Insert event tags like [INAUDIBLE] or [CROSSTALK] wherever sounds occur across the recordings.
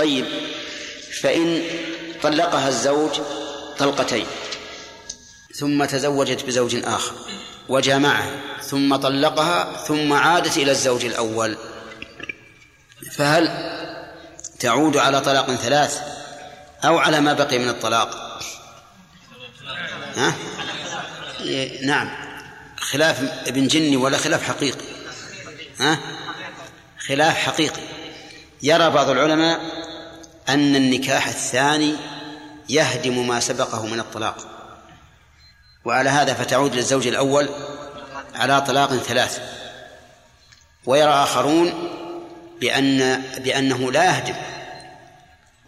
طيب فإن طلقها الزوج طلقتين ثم تزوجت بزوج آخر وجامعها ثم طلقها ثم عادت إلى الزوج الأول فهل تعود على طلاق ثلاث أو على ما بقي من الطلاق ها؟ نعم خلاف ابن جني ولا خلاف حقيقي ها؟ خلاف حقيقي يرى بعض العلماء أن النكاح الثاني يهدم ما سبقه من الطلاق. وعلى هذا فتعود للزوج الأول على طلاق ثلاث. ويرى آخرون بأن بأنه لا يهدم.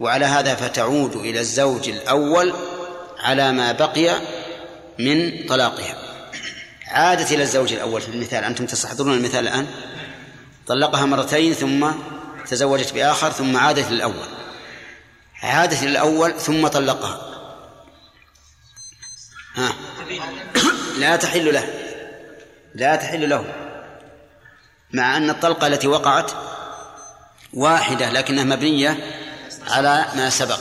وعلى هذا فتعود إلى الزوج الأول على ما بقي من طلاقها. عادت إلى الزوج الأول في المثال. أنتم تستحضرون المثال الآن؟ طلقها مرتين ثم تزوجت بآخر ثم عادت للأول. عادت للأول ثم طلقها. ها. لا تحل له. لا تحل له. مع أن الطلقة التي وقعت واحدة لكنها مبنية على ما سبق.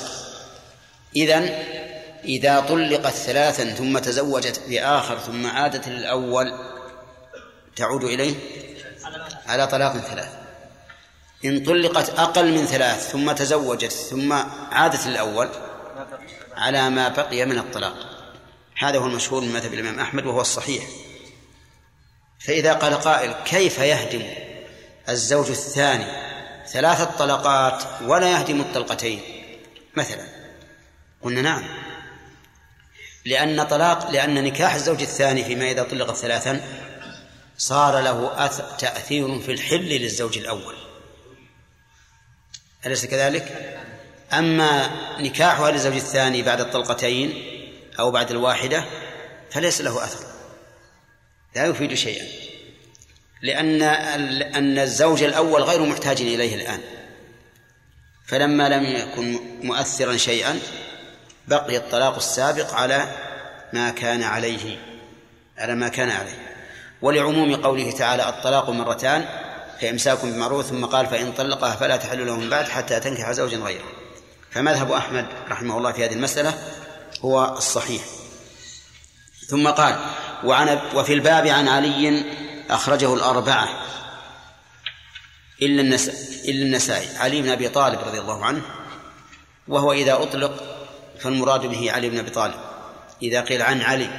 إذن إذا طلقت ثلاثا ثم تزوجت بآخر ثم عادت للأول تعود إليه على طلاق ثلاث. إن طلقت أقل من ثلاث ثم تزوجت ثم عادت للأول على ما بقي من الطلاق. هذا هو المشهور من مذهب الإمام أحمد وهو الصحيح. فإذا قال قائل كيف يهدم الزوج الثاني ثلاثة طلقات ولا يهدم الطلقتين؟ مثلا. قلنا نعم. لأن طلاق لأن نكاح الزوج الثاني فيما إذا طلق ثلاثا صار له تأثير في الحل للزوج الأول. أليس كذلك؟ أما نكاحها للزوج الثاني بعد الطلقتين أو بعد الواحدة فليس له أثر لا يفيد شيئا لأن أن الزوج الأول غير محتاج إليه الآن فلما لم يكن مؤثرا شيئا بقي الطلاق السابق على ما كان عليه على ما كان عليه ولعموم قوله تعالى الطلاق مرتان فإمساك بمعروف ثم قال فإن طلقها فلا تحل له من بعد حتى تنكح زوجا غيره. فمذهب أحمد رحمه الله في هذه المسألة هو الصحيح. ثم قال وعن وفي الباب عن علي أخرجه الأربعة إلا النساء إلا النسائي علي بن أبي طالب رضي الله عنه وهو إذا أطلق فالمراد به علي بن أبي طالب. إذا قيل عن علي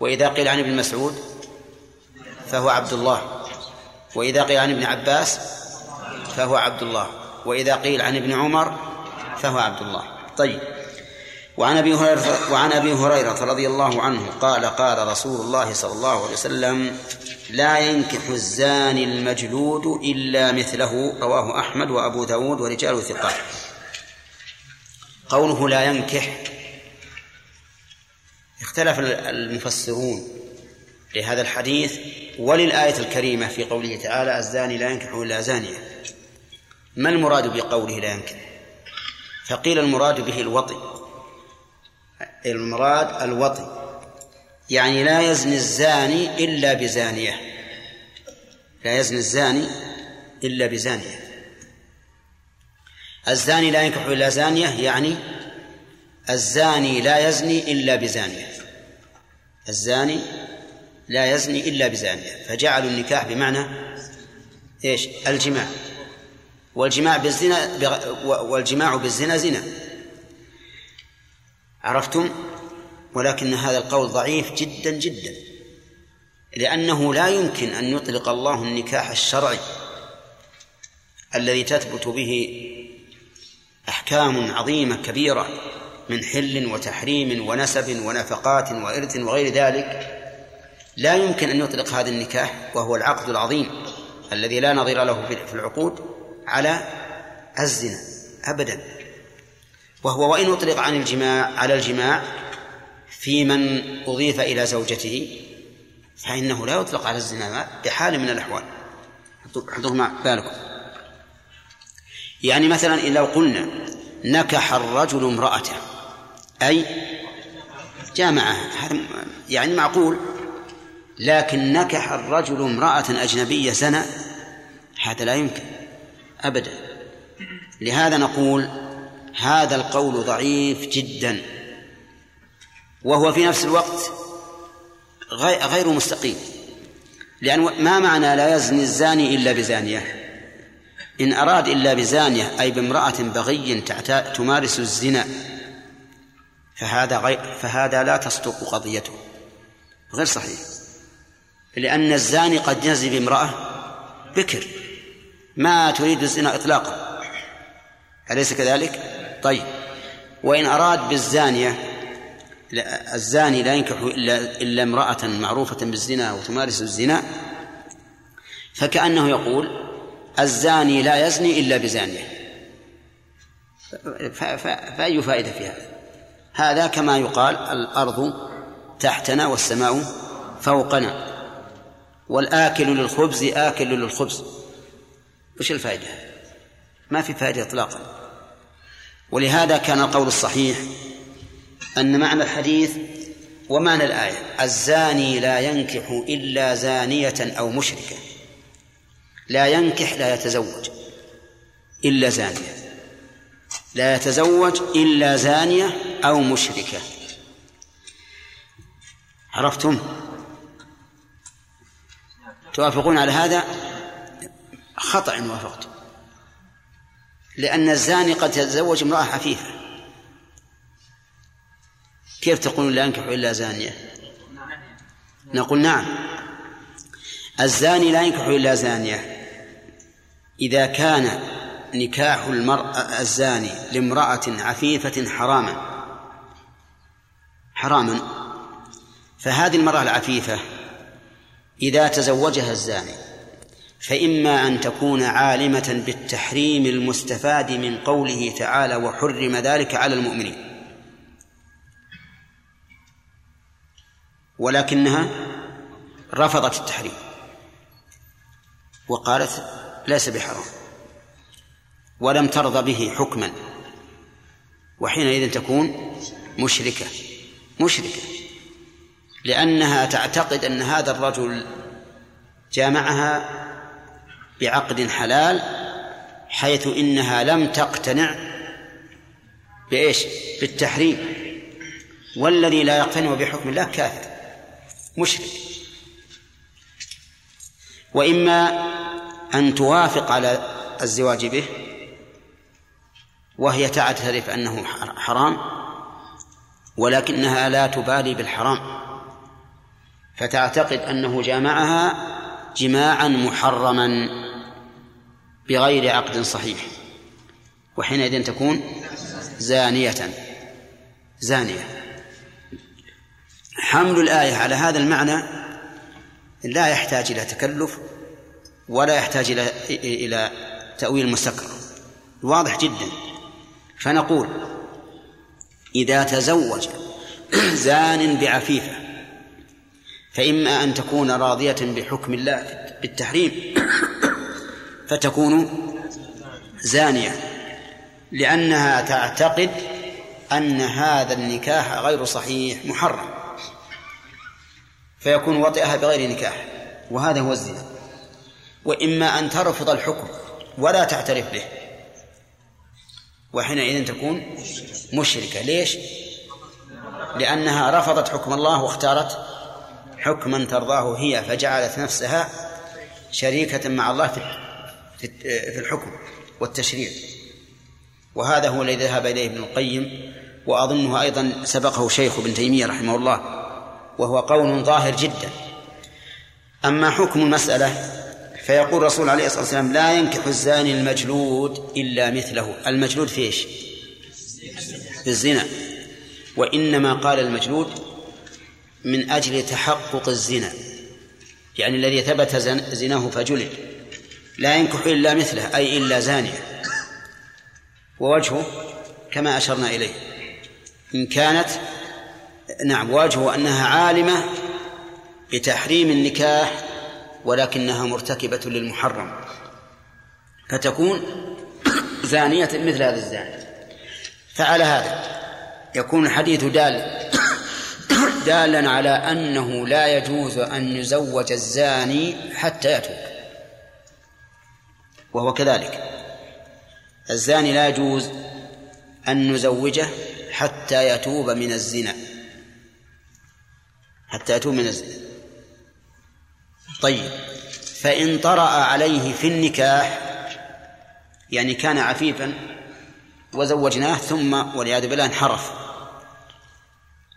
وإذا قيل عن ابن مسعود فهو عبد الله. وإذا قيل عن ابن عباس فهو عبد الله وإذا قيل عن ابن عمر فهو عبد الله. طيب. وعن أبي هريرة وعن أبي هريرة رضي الله عنه قال قال رسول الله صلى الله عليه وسلم لا ينكح الزاني المجلود إلا مثله. رواه أحمد وأبو داود ورجال ثقات. قوله لا ينكح اختلف المفسرون. لهذا الحديث وللآية الكريمة في قوله تعالى الزاني لا ينكح إلا زانية. ما المراد بقوله لا ينكح؟ فقيل المراد به الوطي. المراد الوطي. يعني لا يزني الزاني إلا بزانية. لا يزني الزاني إلا بزانية. الزاني لا ينكح إلا زانية يعني الزاني لا يزني إلا بزانية. الزاني لا يزني إلا بزانية. فجعلوا النكاح بمعنى إيش؟ الجماع. والجماع بالزنا والجماع بالزنا زنا. عرفتم؟ ولكن هذا القول ضعيف جدا جدا. لأنه لا يمكن أن يطلق الله النكاح الشرعي الذي تثبت به أحكام عظيمة كبيرة من حل وتحريم ونسب ونفقات وإرث وغير ذلك. لا يمكن أن يطلق هذا النكاح وهو العقد العظيم الذي لا نظير له في العقود على الزنا أبدا. وهو وإن أطلق عن الجماع على الجماع في من أضيف إلى زوجته فإنه لا يطلق على الزنا بحال من الأحوال. حطوه بالكم. يعني مثلا لو قلنا نكح الرجل امرأته أي هذا يعني معقول. لكن نكح الرجل امرأة أجنبية زنا هذا لا يمكن أبدا. لهذا نقول هذا القول ضعيف جدا. وهو في نفس الوقت غير مستقيم. لأن ما معنى لا يزني الزاني إلا بزانية؟ إن أراد إلا بزانية أي بامرأة بغي تمارس الزنا فهذا غير فهذا لا تصدق قضيته. غير صحيح. لأن الزاني قد يزني بامرأة بكر. ما تريد الزنا إطلاقا. أليس كذلك؟ طيب. وإن أراد بالزانية الزاني لا ينكح إلا إلا امرأة معروفة بالزنا وتمارس الزنا فكأنه يقول الزاني لا يزني إلا بزانية. فأي فائدة في هذا؟ هذا كما يقال الأرض تحتنا والسماء فوقنا. والآكل للخبز آكل للخبز. وش الفائدة؟ ما في فائدة إطلاقا. ولهذا كان القول الصحيح أن معنى الحديث ومعنى الآية الزاني لا ينكح إلا زانية أو مشركة. لا ينكح لا يتزوج إلا زانية. لا يتزوج إلا زانية أو مشركة. عرفتم؟ توافقون على هذا؟ خطأ إن وافقتم لأن الزاني قد يتزوج امرأة عفيفة كيف تقولون لا ينكح إلا زانية؟ نقول نعم. الزاني لا ينكح إلا زانية. إذا كان نكاح المرأة الزاني لامرأة عفيفة حراما. حراما. فهذه المرأة العفيفة إذا تزوجها الزاني فإما أن تكون عالمة بالتحريم المستفاد من قوله تعالى وحرم ذلك على المؤمنين. ولكنها رفضت التحريم وقالت ليس بحرام ولم ترضى به حكما وحينئذ تكون مشركة مشركة. لأنها تعتقد أن هذا الرجل جامعها بعقد حلال حيث إنها لم تقتنع بإيش؟ بالتحريم. والذي لا يقتنع بحكم الله كافر مشرك. وإما أن توافق على الزواج به وهي تعترف أنه حرام ولكنها لا تبالي بالحرام. فتعتقد أنه جامعها جماعا محرما بغير عقد صحيح وحينئذ تكون زانية زانية. حمل الآية على هذا المعنى لا يحتاج إلى تكلف ولا يحتاج إلى إلى تأويل مستكر واضح جدا. فنقول إذا تزوج [COUGHS] زان بعفيفة فإما أن تكون راضية بحكم الله بالتحريم فتكون زانية لأنها تعتقد أن هذا النكاح غير صحيح محرم فيكون وطئها بغير نكاح وهذا هو الزنا وإما أن ترفض الحكم ولا تعترف به وحينئذ تكون مشركة ليش؟ لأنها رفضت حكم الله واختارت حكما ترضاه هي فجعلت نفسها شريكة مع الله في في الحكم والتشريع. وهذا هو الذي ذهب إليه ابن القيم وأظنه أيضا سبقه شيخ ابن تيمية رحمه الله وهو قول ظاهر جدا. أما حكم المسألة فيقول الرسول عليه الصلاة والسلام لا ينكح الزاني المجلود إلا مثله. المجلود في إيش؟ في الزنا. وإنما قال المجلود من أجل تحقق الزنا. يعني الذي ثبت زناه فجلد. لا ينكح إلا مثله أي إلا زانية. ووجهه كما أشرنا إليه. إن كانت نعم وجهه أنها عالمة بتحريم النكاح ولكنها مرتكبة للمحرم. فتكون زانية مثل هذا الزاني فعلى هذا يكون الحديث دال دالا على أنه لا يجوز أن يزوج الزاني حتى يتوب وهو كذلك. الزاني لا يجوز أن نزوجه حتى يتوب من الزنا. حتى يتوب من الزنا. طيب. فإن طرأ عليه في النكاح يعني كان عفيفا وزوجناه ثم والعياذ بالله انحرف.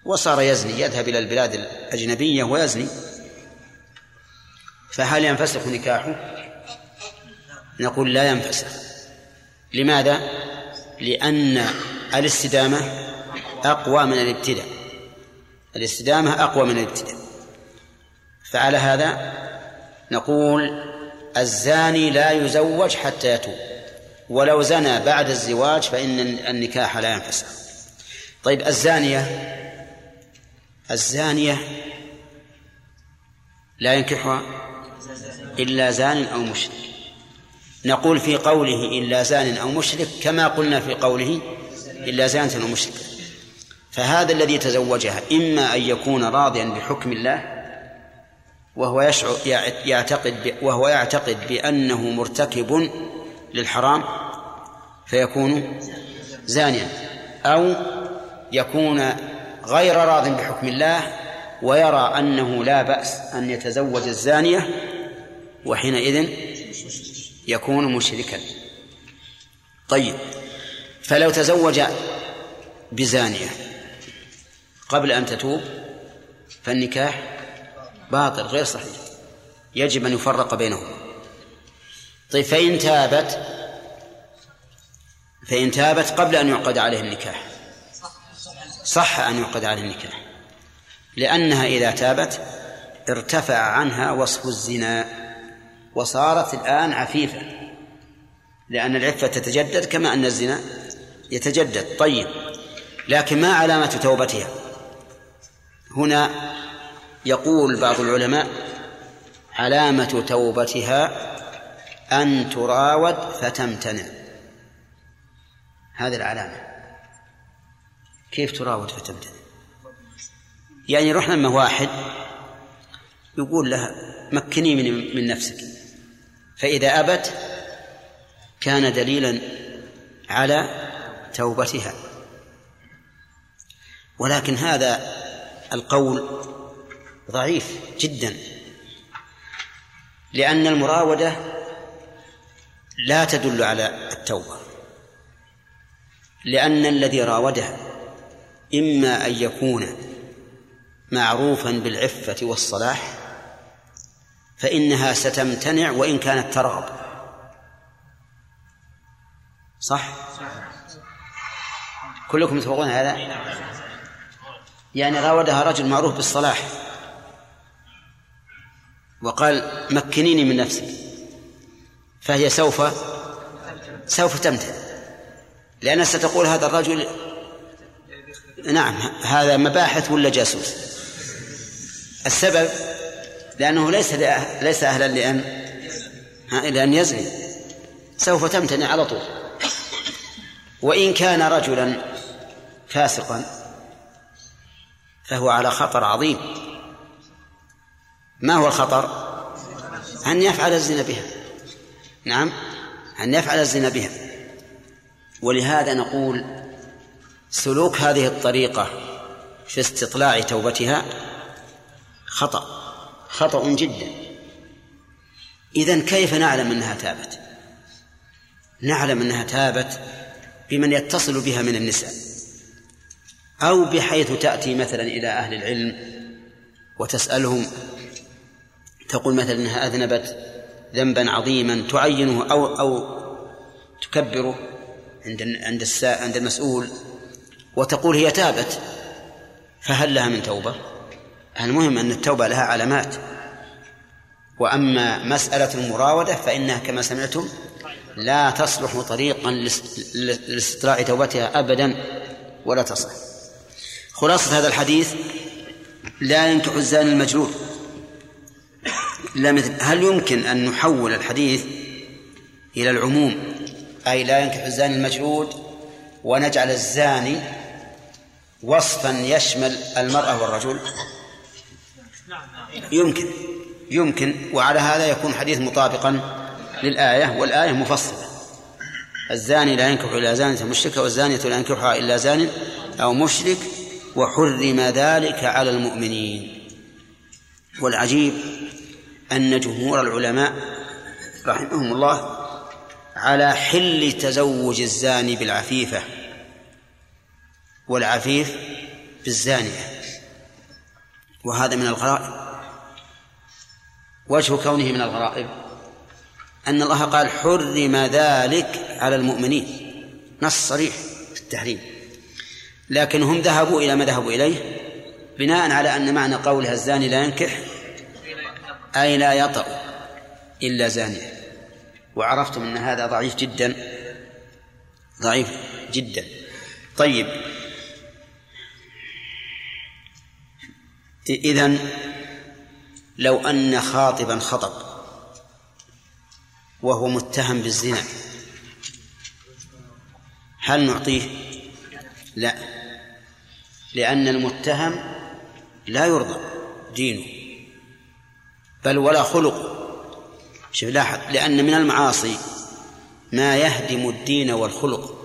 وصار يزني يذهب إلى البلاد الأجنبية ويزني. فهل ينفسخ نكاحه؟ نقول لا ينفسخ. لماذا؟ لأن الاستدامة أقوى من الابتداء. الاستدامة أقوى من الابتداء. فعلى هذا نقول الزاني لا يزوج حتى يتوب. ولو زنى بعد الزواج فإن النكاح لا ينفسخ. طيب الزانية الزانية لا ينكحها إلا زان أو مشرك. نقول في قوله إلا زان أو مشرك كما قلنا في قوله إلا زانة أو مشرك. فهذا الذي تزوجها إما أن يكون راضيا بحكم الله وهو يشعر يعتقد وهو يعتقد بأنه مرتكب للحرام فيكون زانيا أو يكون غير راض بحكم الله ويرى أنه لا بأس أن يتزوج الزانية وحينئذ يكون مشركا. طيب فلو تزوج بزانية قبل أن تتوب فالنكاح باطل غير صحيح. يجب أن يفرق بينهما. طيب فإن تابت فإن تابت قبل أن يعقد عليه النكاح صح أن يعقد عليه النكاح لأنها إذا تابت ارتفع عنها وصف الزنا وصارت الآن عفيفة لأن العفة تتجدد كما أن الزنا يتجدد طيب لكن ما علامة توبتها؟ هنا يقول بعض العلماء علامة توبتها أن تراود فتمتنع هذه العلامة. كيف تراود فتمتنع يعني رحنا لما واحد يقول لها مكني من من نفسك. فإذا أبت كان دليلا على توبتها. ولكن هذا القول ضعيف جدا. لأن المراودة لا تدل على التوبة. لأن الذي راودها إما أن يكون معروفا بالعفة والصلاح فإنها ستمتنع وإن كانت ترغب صح؟ كلكم تفوقون هذا؟ يعني راودها رجل معروف بالصلاح وقال مكنيني من نفسك فهي سوف سوف تمتنع لأنها ستقول هذا الرجل نعم هذا مباحث ولا جاسوس؟ السبب لأنه ليس ليس أهلا لأن لأن يزني. سوف تمتنع على طول. وإن كان رجلا فاسقا فهو على خطر عظيم. ما هو الخطر؟ أن يفعل الزنا بها. نعم أن يفعل الزنا بها. ولهذا نقول سلوك هذه الطريقة في استطلاع توبتها خطأ خطأ جدا. إذا كيف نعلم أنها تابت؟ نعلم أنها تابت بمن يتصل بها من النساء أو بحيث تأتي مثلا إلى أهل العلم وتسألهم تقول مثلا إنها أذنبت ذنبا عظيما تعينه أو أو تكبره عند عند عند المسؤول. وتقول هي تابت فهل لها من توبة؟ المهم أن التوبة لها علامات. وأما مسألة المراودة فإنها كما سمعتم لا تصلح طريقا لاستطلاع توبتها ابدا ولا تصح. خلاصة هذا الحديث لا ينكح الزاني المجروح إلا مثل هل يمكن أن نحول الحديث إلى العموم؟ أي لا ينكح الزاني المجلود ونجعل الزاني وصفا يشمل المرأة والرجل؟ يمكن. يمكن. وعلى هذا يكون حديث مطابقا للآية والآية مفصلة. الزاني لا ينكح إلا زانية مشركة والزانية لا ينكحها إلا زان أو مشرك وحرم ذلك على المؤمنين. والعجيب أن جمهور العلماء رحمهم الله على حل تزوج الزاني بالعفيفة. والعفيف بالزانية. وهذا من الغرائب. وجه كونه من الغرائب أن الله قال حرم ذلك على المؤمنين. نص صريح في التحريم. لكن هم ذهبوا إلى ما ذهبوا إليه بناء على أن معنى قولها الزاني لا ينكح أي لا يطأ إلا زانية. وعرفتم أن هذا ضعيف جدا. ضعيف جدا. طيب. إذن لو أن خاطبا خطب وهو متهم بالزنا هل نعطيه؟ لا لأن المتهم لا يرضى دينه بل ولا خلق شوف لاحظ لأن من المعاصي ما يهدم الدين والخلق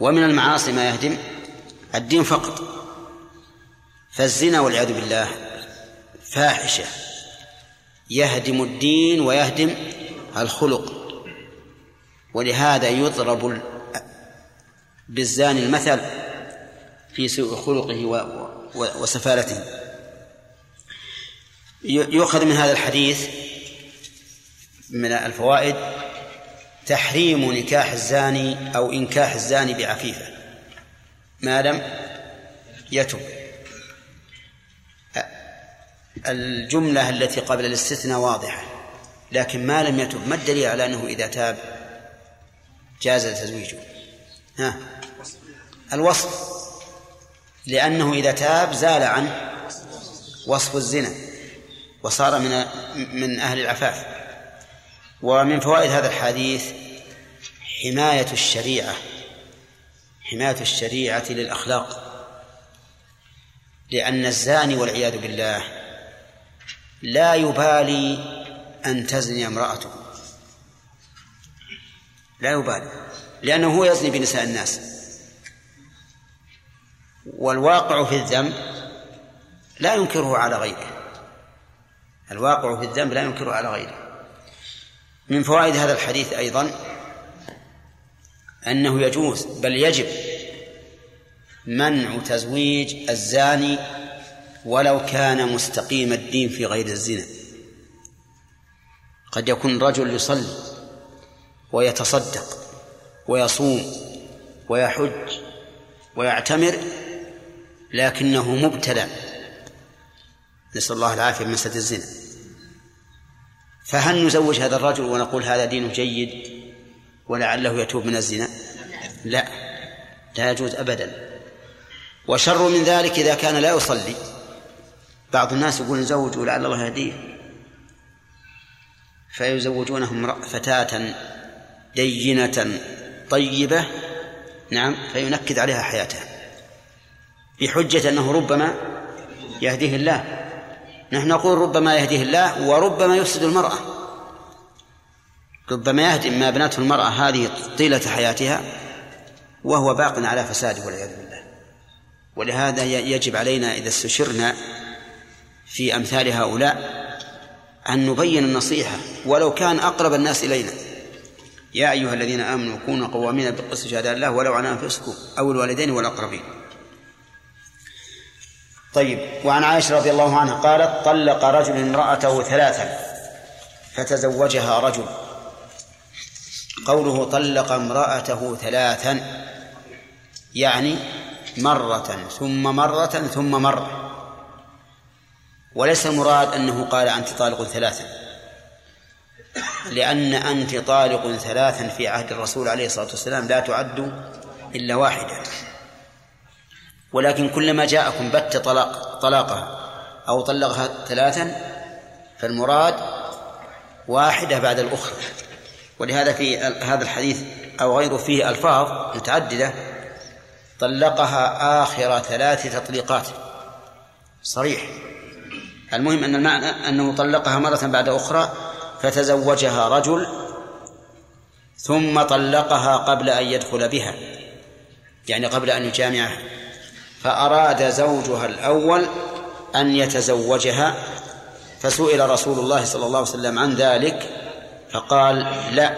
ومن المعاصي ما يهدم الدين فقط. فالزنا والعياذ بالله فاحشة. يهدم الدين ويهدم الخلق. ولهذا يضرب بالزاني المثل في سوء خلقه وسفالته. يؤخذ من هذا الحديث من الفوائد تحريم نكاح الزاني أو إنكاح الزاني بعفيفة. ما لم يتب. الجملة التي قبل الاستثناء واضحة لكن ما لم يتب ما الدليل على أنه إذا تاب جاز تزويجه؟ ها؟ الوصف لأنه إذا تاب زال عنه وصف الزنا وصار من من أهل العفاف. ومن فوائد هذا الحديث حماية الشريعة حماية الشريعة للأخلاق لأن الزاني والعياذ بالله لا يبالي أن تزني امرأته. لا يبالي لأنه هو يزني بنساء الناس. والواقع في الذنب لا ينكره على غيره. الواقع في الذنب لا ينكره على غيره. من فوائد هذا الحديث أيضا أنه يجوز بل يجب منع تزويج الزاني ولو كان مستقيم الدين في غير الزنا. قد يكون رجل يصلي ويتصدق ويصوم ويحج ويعتمر لكنه مبتلى. نسأل الله العافية من سد الزنا. فهل نزوج هذا الرجل ونقول هذا دينه جيد ولعله يتوب من الزنا؟ لا. لا يجوز أبدا. وشر من ذلك إذا كان لا يصلي بعض الناس يقول نزوج ولعل الله يهديه. فيزوجونهم فتاة دينة طيبة نعم فينكد عليها حياتها. بحجة أنه ربما يهديه الله. نحن نقول ربما يهديه الله وربما يفسد المرأة. ربما يهدي ما بنته المرأة هذه طيلة حياتها وهو باق على فساده والعياذ بالله. ولهذا يجب علينا إذا استشرنا في أمثال هؤلاء أن نبين النصيحة ولو كان أقرب الناس إلينا. يا أيها الذين آمنوا كونوا قوامين بالقسط شهداء الله ولو على أنفسكم أو الوالدين والأقربين. طيب وعن عائشة رضي الله عنها قالت طلق رجل امرأته ثلاثا فتزوجها رجل. قوله طلق امرأته ثلاثا يعني مرة ثم مرة ثم مرة. وليس المراد أنه قال أنت طالق ثلاثا لأن أنت طالق ثلاثا في عهد الرسول عليه الصلاة والسلام لا تعد إلا واحدة. ولكن كلما جاءكم بت طلاق طلاقها أو طلقها ثلاثا فالمراد واحدة بعد الأخرى. ولهذا في هذا الحديث أو غيره فيه ألفاظ متعددة طلقها آخر ثلاث تطليقات. صريح. المهم أن المعنى أنه طلقها مرة بعد أخرى فتزوجها رجل ثم طلقها قبل أن يدخل بها يعني قبل أن يجامعها. فأراد زوجها الأول أن يتزوجها فسئل رسول الله صلى الله عليه وسلم عن ذلك فقال لا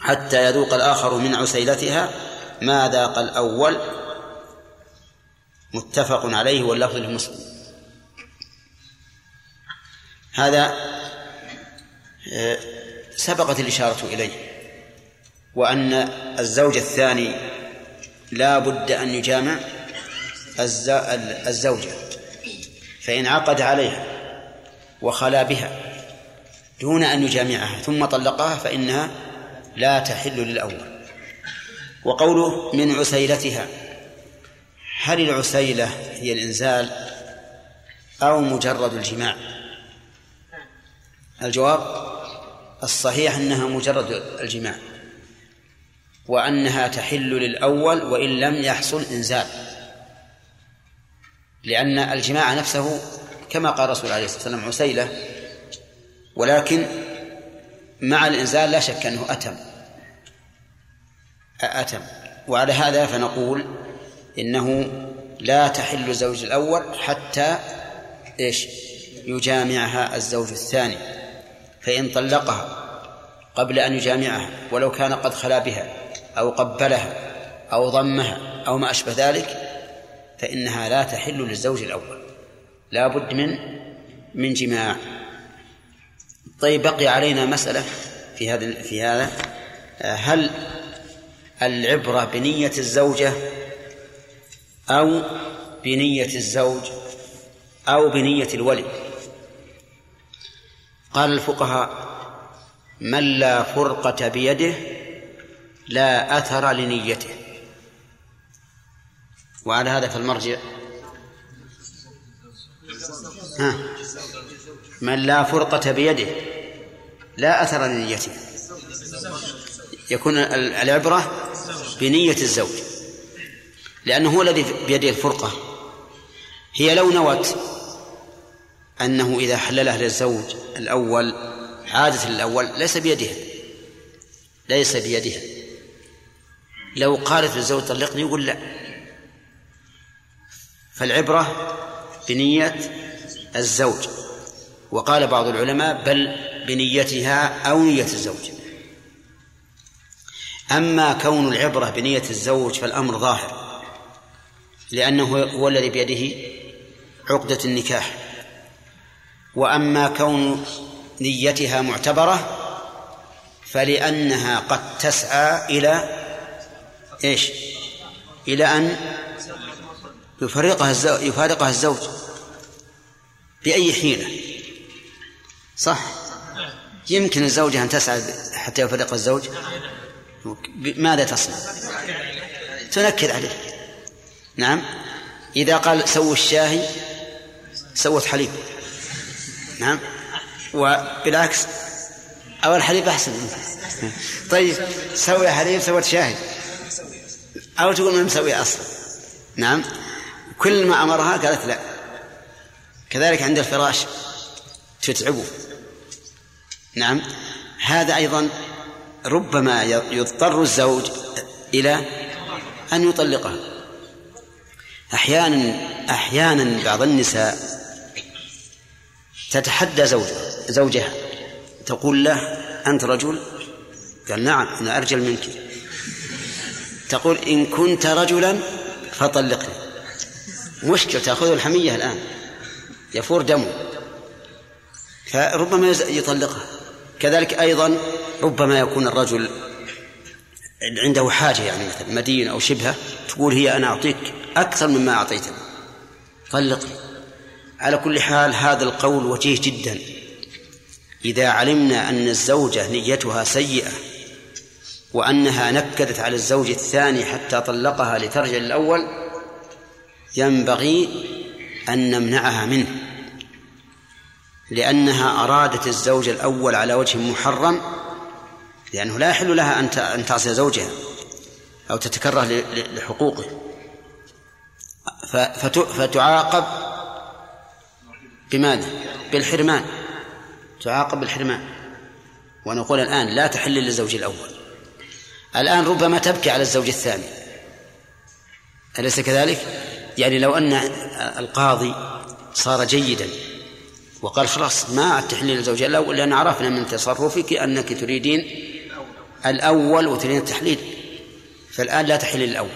حتى يذوق الآخر من عسيلتها ما ذاق الأول؟ متفق عليه واللفظ لمسلم هذا آه، سبقت الإشارة إليه وأن الزوج الثاني لا بد أن يجامع الزوجة فإن عقد عليها وخلا بها دون أن يجامعها ثم طلقها فإنها لا تحل للأول. وقوله من عسيلتها هل العسيلة هي الإنزال أو مجرد الجماع؟ الجواب الصحيح أنها مجرد الجماع وأنها تحل للأول وإن لم يحصل إنزال لأن الجماع نفسه كما قال الرسول عليه الصلاة والسلام عسيلة ولكن مع الإنزال لا شك أنه أتم أتم وعلى هذا فنقول إنه لا تحل الزوج الأول حتى إيش؟ يجامعها الزوج الثاني. فإن طلقها قبل أن يجامعها ولو كان قد خلا بها أو قبلها أو ضمها أو ما أشبه ذلك فإنها لا تحل للزوج الأول. لا بد من من جماع. طيب بقي علينا مسألة في هذا في هذا. هل العبرة بنية الزوجة أو بنية الزوج أو بنية الولي قال الفقهاء من لا فرقة بيده لا أثر لنيته. وعلى هذا فالمرجع ها من لا فرقة بيده لا أثر لنيته. يكون العبرة بنية الزوج لأنه هو الذي بيده الفرقة. هي لو نوت أنه إذا حللها للزوج الأول عادة الأول ليس بيدها. ليس بيدها. لو قالت للزوج طلقني يقول لا. فالعبرة بنية الزوج. وقال بعض العلماء بل بنيتها أو نية الزوج. أما كون العبرة بنية الزوج فالأمر ظاهر لأنه هو الذي بيده عقدة النكاح. وأما كون نيتها معتبرة فلأنها قد تسعى إلى إيش؟ إلى أن يفرقها الزوج يفارقها الزوج بأي حيلة. صح؟ يمكن الزوجة أن تسعى حتى يفرق الزوج. ماذا تصنع؟ تنكد عليه. نعم. إذا قال سووا الشاهي سوت حليب. نعم. وبالعكس أو الحليب أحسن. طيب سوي حليب سوت شاهي أو تقول ما مسوي أصلا. نعم. كل ما أمرها قالت لا. كذلك عند الفراش. تتعبه. نعم. هذا أيضا ربما يضطر الزوج إلى أن يطلقها. أحيانا أحيانا بعض النساء تتحدى زوجها زوجها. تقول له أنت رجل؟ قال نعم أنا أرجل منك. تقول إن كنت رجلا فطلقني. مشكلة تأخذ الحمية الآن. يفور دمه. فربما يطلقها. كذلك أيضا ربما يكون الرجل عنده حاجة يعني مثل مدين أو شبهة تقول هي أنا أعطيك أكثر مما أعطيتني. طلقني. على كل حال هذا القول وجيه جدا. إذا علمنا أن الزوجة نيتها سيئة وأنها نكدت على الزوج الثاني حتى طلقها لترجع الأول ينبغي أن نمنعها منه لأنها أرادت الزوج الأول على وجه محرم لأنه لا يحل لها أن تعصي زوجها أو تتكره لحقوقه. فتعاقب بماذا؟ بالحرمان تعاقب بالحرمان ونقول الآن لا تحل للزوج الأول الآن ربما تبكي على الزوج الثاني أليس كذلك؟ يعني لو أن القاضي صار جيدا وقال خلاص ما تحل للزوج الأول لأن عرفنا من تصرفك أنك تريدين الأول وتريدين التحليل فالآن لا تحل الأول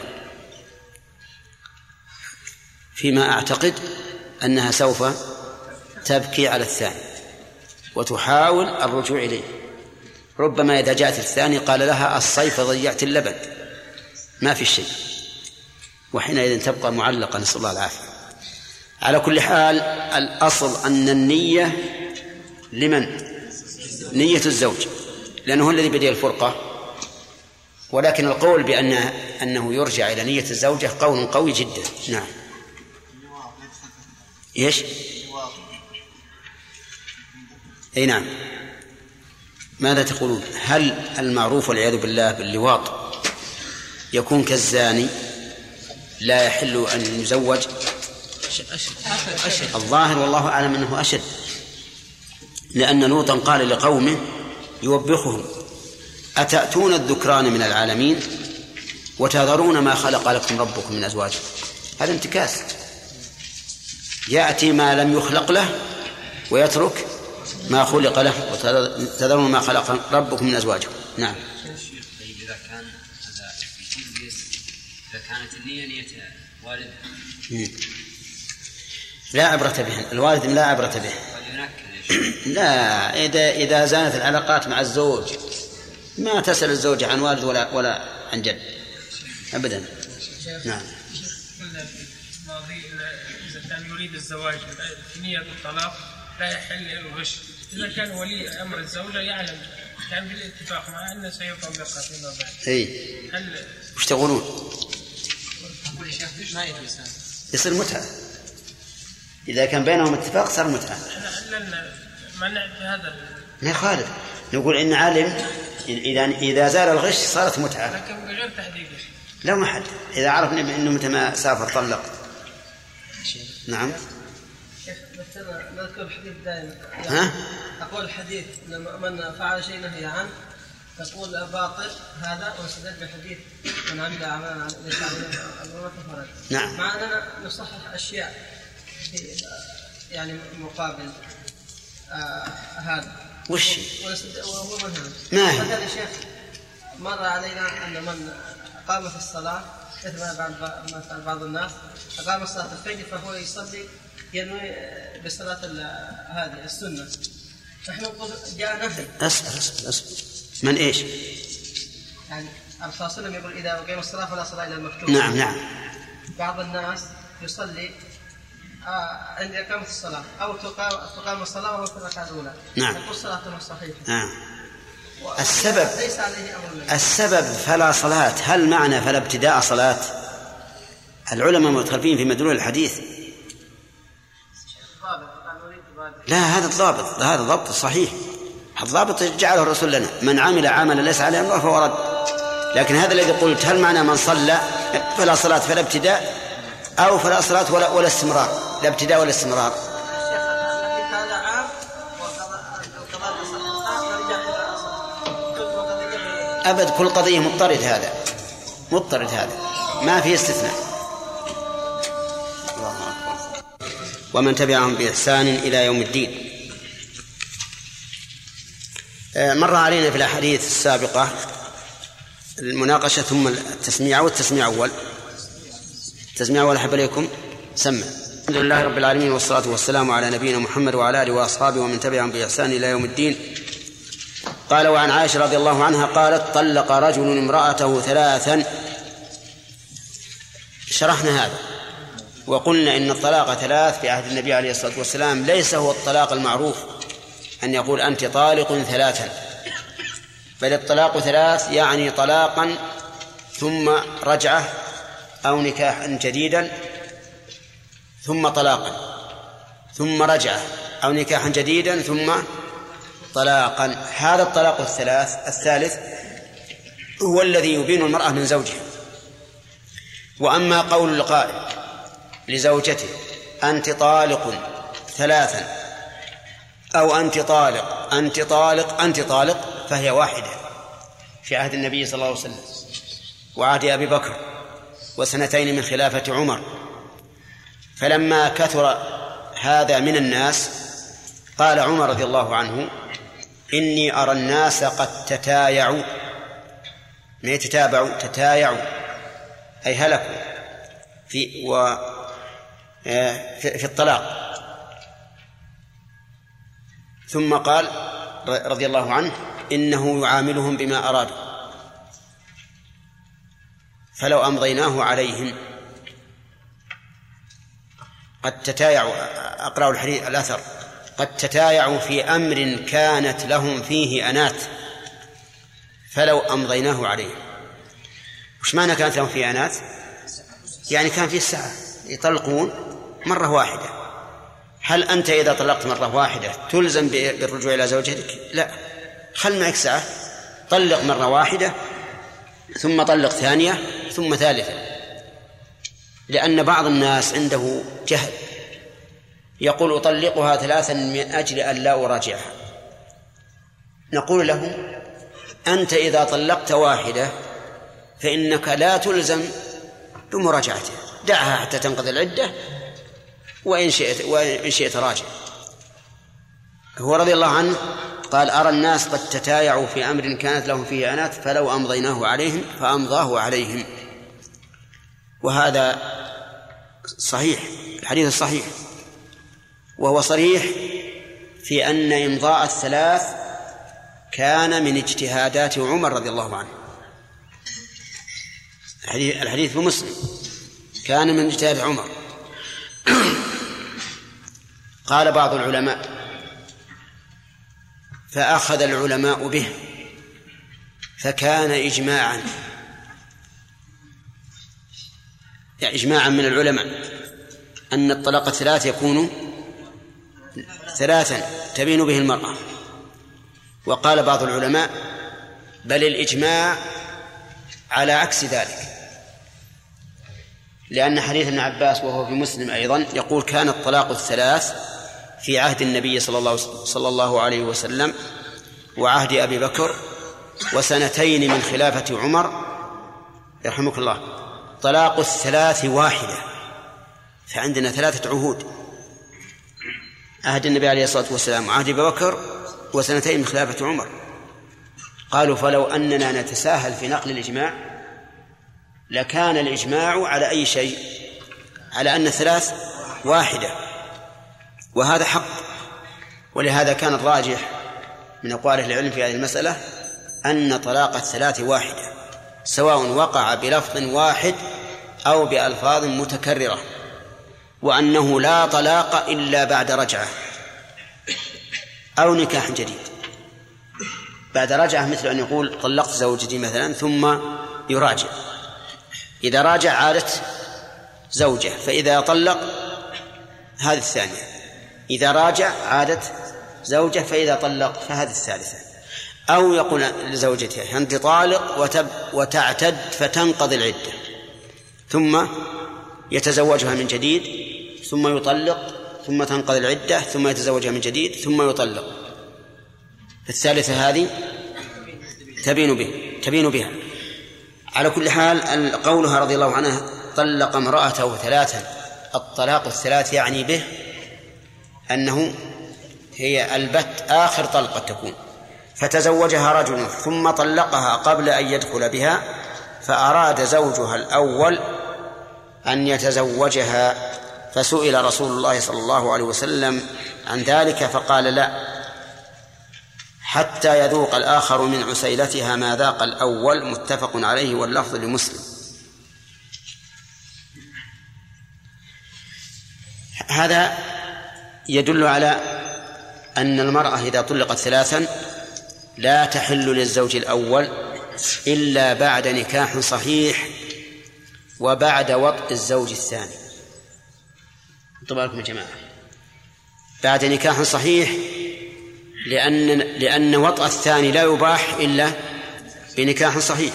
فيما أعتقد أنها سوف تبكي على الثاني وتحاول الرجوع إليه. ربما إذا جاءت الثاني قال لها الصيف ضيعت اللبن. ما في شيء. وحينئذ تبقى معلقة نسأل الله العافية. على كل حال الأصل أن النية لمن؟ نية الزوج. لأنه هو الذي بدي الفرقة. ولكن القول بأن أنه يرجع إلى نية الزوجة قول قوي جدا. نعم. إيش؟ أي نعم. ماذا تقولون؟ هل المعروف والعياذ بالله باللواط يكون كالزاني لا يحل أن يزوج؟ الظاهر والله أعلم أنه أشد. لأن لوطا قال لقومه يوبخهم أتأتون الذكران من العالمين وتذرون ما خلق لكم ربكم من ازواجكم هذا انتكاس. يأتي ما لم يخلق له ويترك ما خلق له وتذرون ما خلق ربكم من أزواجكم. نعم. إذا كان إذا كانت النية نية والد لا عبرة به الوالد لا عبرة به [CLEARS THROAT] لا إذا إذا زانت العلاقات مع الزوج ما تسأل الزوجة عن والد ولا ولا عن جد. أبدا. نعم. كان يريد الزواج في نية الطلاق لا يحل الغش إذا كان ولي أمر الزوجة يعلم كان بالاتفاق مع أنه سيطلقها فيما بعد. إي. هل وش تقولون؟ يصير متعة. إذا كان بينهم اتفاق صار متعة. إحنا منع هذا ما خالد نقول إن علم إذا إذا زال الغش صارت متعة. لكن بغير تحديد لا ما حد إذا عرفنا إنه متى ما سافر طلق. نعم نذكر الحديث دائما. ها؟ أقول الحديث من فعل شيء نهي عنه تقول باطل هذا واستدل بحديث من عمل اعمالا ليس عليه نعم. مع أننا نصحح أشياء في يعني مقابل آه هذا. وش؟ وهو منهج. ما هي؟ مثلا يا شيخ مر علينا أن من قام في الصلاة مثل ما بعض بعض الناس أقام صلاة الفجر فهو يصلي ينوي بصلاة هذه السنة. نحن نقول جاء نهي اصبر اصبر اصبر من إيش؟ يعني الرسول صلى الله عليه وسلم يقول إذا أقيم الصلاة فلا صلاة إلا المكتوب. نعم نعم. بعض الناس يصلي آه عند إقامة الصلاة أو تقام الصلاة وهو في الركعة الأولى. نعم. يقول صلاته صحيحة. نعم. السبب ليس عليه أمر السبب فلا صلاة. هل معنى فلا ابتداء صلاة؟ العلماء مختلفين في مدلول الحديث لا هذا الضابط هذا ضبط صحيح. الضابط جعله الرسول لنا. من عمل عملا ليس عليه أمر فهو رد. لكن هذا الذي قلت هل معنى من صلى؟ فلا صلاة فلا ابتداء أو فلا صلاة ولا ولا استمرار. لا ابتداء ولا استمرار. أبد كل قضية مضطرد هذا. مضطرد هذا. ما في استثناء. ومن تبعهم بإحسان إلى يوم الدين. آه، مر علينا في الأحاديث السابقة المناقشة ثم التسميع والتسميع أول. التسميع أول أحب إليكم. سمع. الحمد لله رب العالمين والصلاة والسلام على نبينا محمد وعلى آله وأصحابه ومن تبعهم بإحسان إلى يوم الدين. قال وعن عائشة رضي الله عنها قالت طلق رجل امرأته ثلاثا. شرحنا هذا. وقلنا إن الطلاق ثلاث في عهد النبي عليه الصلاة والسلام ليس هو الطلاق المعروف أن يقول أنت طالق ثلاثا. بل الطلاق ثلاث يعني طلاقا ثم رجعة أو نكاحا جديدا ثم طلاقا ثم رجعة أو نكاحا جديدا ثم طلاقا. هذا الطلاق الثلاث الثالث هو الذي يبين المرأة من زوجها. وأما قول القائل لزوجته. أنت طالق ثلاثا. أو أنت طالق أنت طالق أنت طالق فهي واحدة. في عهد النبي صلى الله عليه وسلم وعهد أبي بكر وسنتين من خلافة عمر. فلما كثر هذا من الناس قال عمر رضي الله عنه إني أرى الناس قد تتايعوا. ما يتتابعوا تتايعوا أي هلكوا. في و في الطلاق. ثم قال رضي الله عنه إنه يعاملهم بما أراد فلو أمضيناه عليهم قد تتايعوا أقرأ الحديث الأثر. قد تتايعوا في أمر كانت لهم فيه أنات فلو أمضيناه عليهم. وش معنى كانت لهم فيه أنات يعني كان فيه سعة يطلقون مرة واحدة. هل أنت إذا طلقت مرة واحدة تلزم بالرجوع إلى زوجتك؟ لا. خل معك سعة طلق مرة واحدة ثم طلق ثانية ثم ثالثة. لأن بعض الناس عنده جهل. يقول أطلقها ثلاثا من أجل أن لا أراجعها. نقول له أنت إذا طلقت واحدة فإنك لا تلزم بمراجعتها. دعها حتى تنقضي العدة وإن شئت وإن شئت راجع. هو رضي الله عنه قال أرى الناس قد تتايعوا في أمر كانت لهم فيه أنات فلو أمضيناه عليهم فأمضاه عليهم. وهذا صحيح الحديث الصحيح. وهو صريح في أن إمضاء الثلاث كان من اجتهادات عمر رضي الله عنه. الحديث في مسلم. كان من اجتهاد عمر. قال بعض العلماء فأخذ العلماء به فكان إجماعا يعني إجماعا من العلماء أن الطلاق الثلاث يكون ثلاثا تبين به المرأة. وقال بعض العلماء بل الإجماع على عكس ذلك. لأن حديث ابن عباس وهو في مسلم أيضا يقول كان الطلاق الثلاث في عهد النبي صلى الله صلى الله عليه وسلم وعهد أبي بكر وسنتين من خلافة عمر. يرحمك الله. طلاق الثلاث واحدة فعندنا ثلاثة عهود. عهد النبي عليه الصلاة والسلام وعهد أبي بكر وسنتين من خلافة عمر. قالوا فلو أننا نتساهل في نقل الإجماع لكان الإجماع على أي شيء؟ على أن الثلاث واحدة. وهذا حق. ولهذا كان الراجح من أقوال أهل العلم في هذه المسألة أن طلاق الثلاث واحدة سواء وقع بلفظ واحد أو بألفاظ متكررة وأنه لا طلاق إلا بعد رجعة أو نكاح جديد. بعد رجعة مثل أن يقول طلقت زوجتي مثلا ثم يراجع. إذا راجع عادت زوجة فإذا طلق هذه الثانية. إذا راجع عادت زوجة فإذا طلق فهذه الثالثة. أو يقول لزوجته أنت طالق وتب وتعتد فتنقضي العدة. ثم يتزوجها من جديد ثم يطلق ثم تنقضي العدة ثم يتزوجها من جديد ثم يطلق. الثالثة هذه تبين به تبين بها. على كل حال قولها رضي الله عنها طلق امرأته ثلاثا. الطلاق الثلاث يعني به أنه هي البت آخر طلقة تكون. فتزوجها رجل ثم طلقها قبل أن يدخل بها فأراد زوجها الأول أن يتزوجها. فسئل رسول الله صلى الله عليه وسلم عن ذلك فقال لا حتى يذوق الآخر من عسيلتها ما ذاق الأول. متفق عليه واللفظ لمسلم. هذا يدل على أن المرأة إذا طلقت ثلاثا لا تحل للزوج الأول إلا بعد نكاح صحيح وبعد وطء الزوج الثاني. انتبهوا يا جماعة. بعد نكاح صحيح لأن لأن وطأ الثاني لا يباح إلا بنكاح صحيح.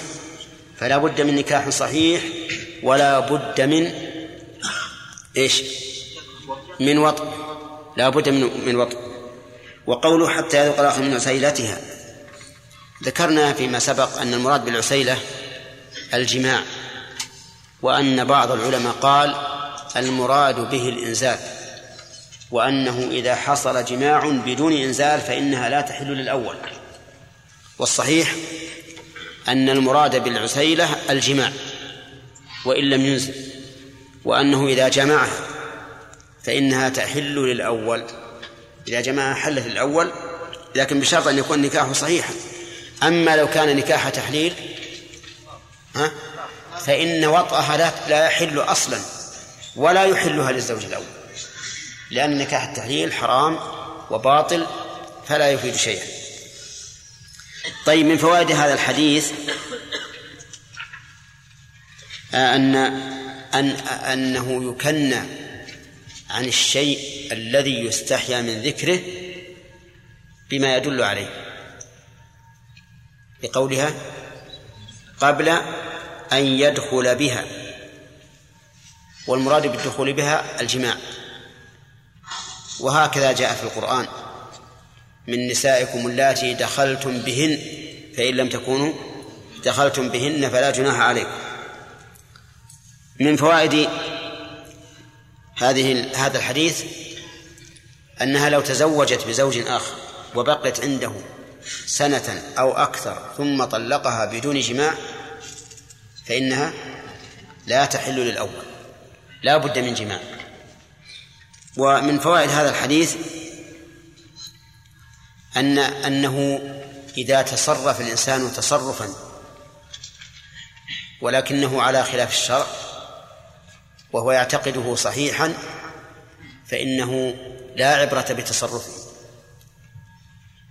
فلا بد من نكاح صحيح ولا بد من إيش؟ من وطء. لا بد من من وطء وقوله حتى يذوق الآخر من عسيلتها. ذكرنا فيما سبق أن المراد بالعسيلة الجماع وأن بعض العلماء قال المراد به الإنزال وأنه إذا حصل جماع بدون إنزال فإنها لا تحل للأول. والصحيح أن المراد بالعسيلة الجماع وإن لم ينزل وأنه إذا جمعها فإنها تحل للأول. إذا جمعها حلت للأول لكن بشرط أن يكون نكاحه صحيحا. أما لو كان نكاح تحليل ها فإن وطأها لا لا يحل أصلا ولا يحلها للزوج الأول. لأن نكاح التحليل حرام وباطل فلا يفيد شيئا. طيب من فوائد هذا الحديث أن أن أنه يكنى عن الشيء الذي يستحيا من ذكره بما يدل عليه. بقولها قبل أن يدخل بها والمراد بالدخول بها الجماع. وهكذا جاء في القرآن من نسائكم اللاتي دخلتم بهن فإن لم تكونوا دخلتم بهن فلا جناح عليكم. من فوائد هذه هذا الحديث أنها لو تزوجت بزوج آخر وبقت عنده سنة أو أكثر ثم طلقها بدون جماع فإنها لا تحل للأول لا بد من جماع. ومن فوائد هذا الحديث أن أنه إذا تصرف الإنسان تصرفا ولكنه على خلاف الشرع وهو يعتقده صحيحا فإنه لا عبرة بتصرفه.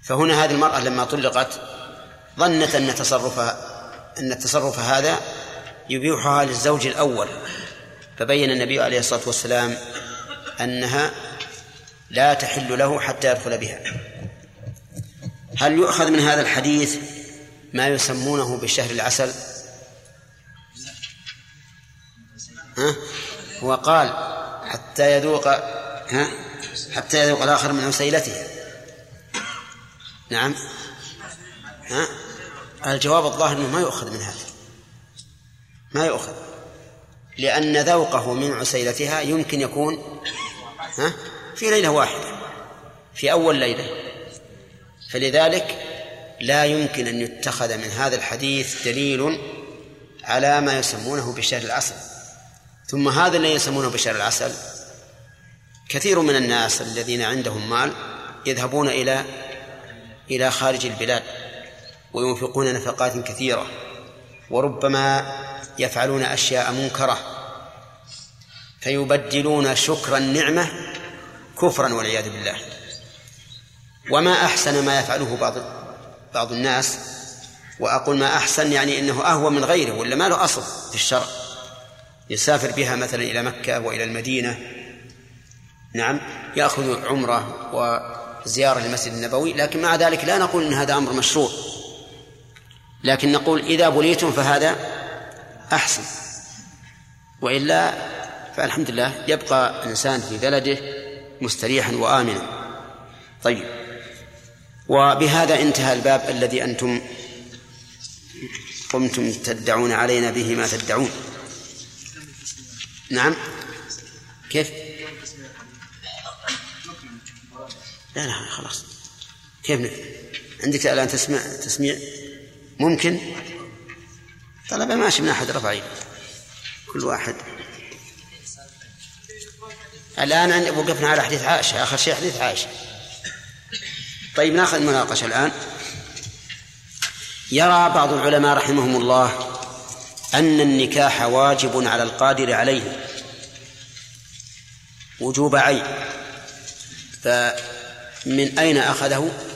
فهنا هذه المرأة لما طلقت ظنت أن تصرفها أن التصرف هذا يبيحها للزوج الأول. فبين النبي عليه الصلاة والسلام أنها لا تحل له حتى يدخل بها. هل يؤخذ من هذا الحديث ما يسمونه بشهر العسل؟ ها؟ هو قال حتى يذوق ها؟ حتى يذوق الآخر من عسيلته. نعم. ها؟ الجواب الظاهر أنه ما يؤخذ من هذا. ما يؤخذ. لأن ذوقه من عسيلتها يمكن يكون ها؟ في ليلة واحدة في أول ليلة. فلذلك لا يمكن أن يتخذ من هذا الحديث دليل على ما يسمونه بشهر العسل ثم هذا الذي يسمونه بشهر العسل. كثير من الناس الذين عندهم مال يذهبون إلى إلى خارج البلاد وينفقون نفقات كثيرة وربما يفعلون أشياء منكرة فيبدلون شكر النعمة كفرا والعياذ بالله. وما أحسن ما يفعله بعض بعض الناس وأقول ما أحسن يعني أنه أهوى من غيره ولا ما له أصل في الشرع. يسافر بها مثلا إلى مكة وإلى المدينة. نعم يأخذ عمرة وزيارة للمسجد النبوي لكن مع ذلك لا نقول أن هذا أمر مشروع. لكن نقول إذا بليتم فهذا أحسن. وإلا فالحمد لله يبقى الإنسان في بلده مستريحا وآمنا. طيب وبهذا انتهى الباب الذي أنتم قمتم تدعون علينا به ما تدعون. نعم. كيف؟ لا لا خلاص. كيف عندك الآن تسمع تسميع؟ ممكن؟ طلب ماشي من أحد رفع كل واحد. الآن وقفنا على حديث عائشة. آخر شيء حديث عائشة. طيب ناخذ مناقشة الآن. يرى بعض العلماء رحمهم الله أن النكاح واجب على القادر عليه. وجوب عين. فمن أين أخذه؟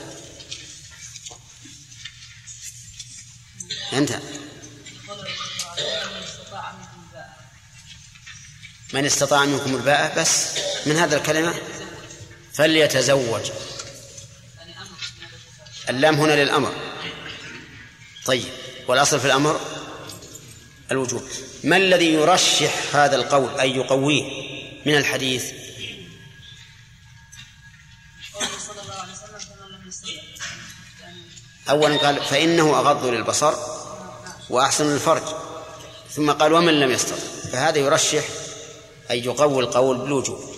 انتهى من استطاع منكم الباءة بس. من هذا الكلمة؟ فليتزوج. اللام هنا للأمر. طيب. والأصل في الأمر؟ الوجوب ما الذي يرشح هذا القول أي يقويه من الحديث؟ أولا قال فإنه أغض للبصر وأحسن للفرج. ثم قال ومن لم يستطع؟ فهذا يرشح أي يقوي القول بالوجوب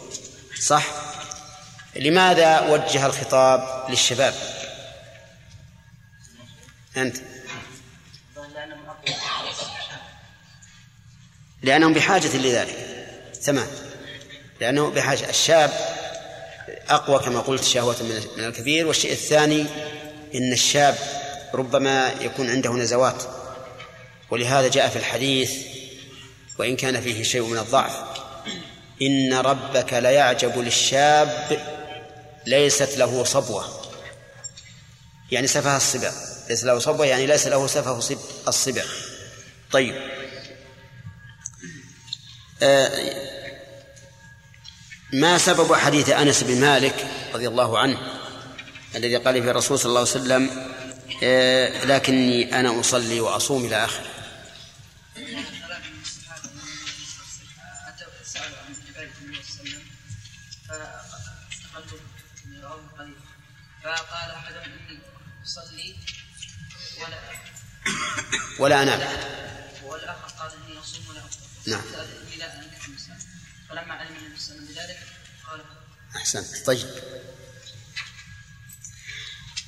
صح؟ لماذا وجه الخطاب للشباب؟ أنت. لأنهم بحاجة لذلك. تمام. لأنه بحاجة. الشاب أقوى كما قلت شهوة من الكبير. والشيء الثاني إن الشاب ربما يكون عنده نزوات. ولهذا جاء في الحديث وإن كان فيه شيء من الضعف إن ربك ليعجب للشاب ليست له صبوة. يعني سفه الصبا. ليس له صبوة يعني ليس له سفه الصبا. طيب. ما سبب حديث أنس بن مالك رضي الله عنه الذي قال فيه الرسول صلى الله عليه وسلم آه لكني أنا أصلي وأصوم إلى آخره. فقال احدهم اني اصلي ولا ولا أنام. احسنت طيب.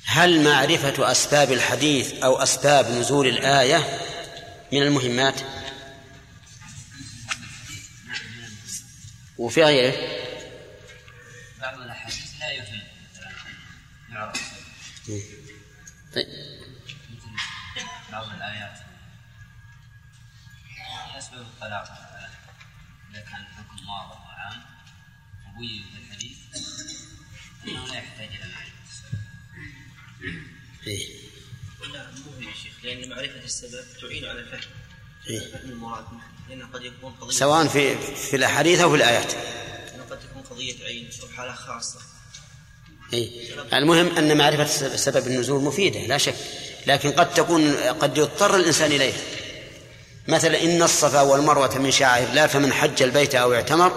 هل معرفة أسباب الحديث أو أسباب نزول الآية من المهمات؟ وفي غيره طيب. بعض الآيات. أسباب الطلاق. إذا كان الحكم واضح وعام وبين إيه. لا مهم يا شيخ لأن معرفة السبب تعين على الفهم. إيه. فهم المراد لأنه قد يكون قضية سواء في في الأحاديث أو في الآيات. قد تكون قضية عين أو حالة خاصة. إيه؟ المهم أن معرفة سبب النزول مفيدة لا شك لكن قد تكون قد يضطر الإنسان إليها مثلا إن الصفا والمروة من شعائر الله فمن حج البيت أو اعتمر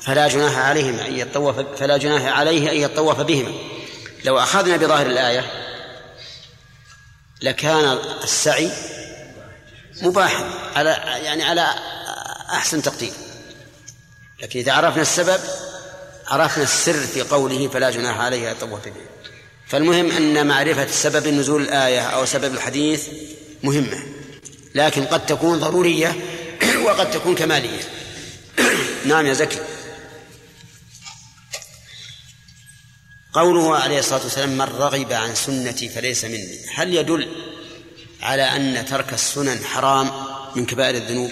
فلا جناح عليهم أن يطوف فلا جناح عليه أن يطوف بهما لو أخذنا بظاهر الآية لكان السعي مباحا على يعني على أحسن تقدير. لكن إذا عرفنا السبب عرفنا السر في قوله فلا جناح عليه يطوف به فالمهم أن معرفة سبب نزول الآية أو سبب الحديث مهمة. لكن قد تكون ضرورية [COUGHS] وقد تكون كمالية. [COUGHS] نعم يا زكي. قوله عليه الصلاة والسلام من رغب عن سنتي فليس مني. هل يدل على أن ترك السنن حرام من كبائر الذنوب؟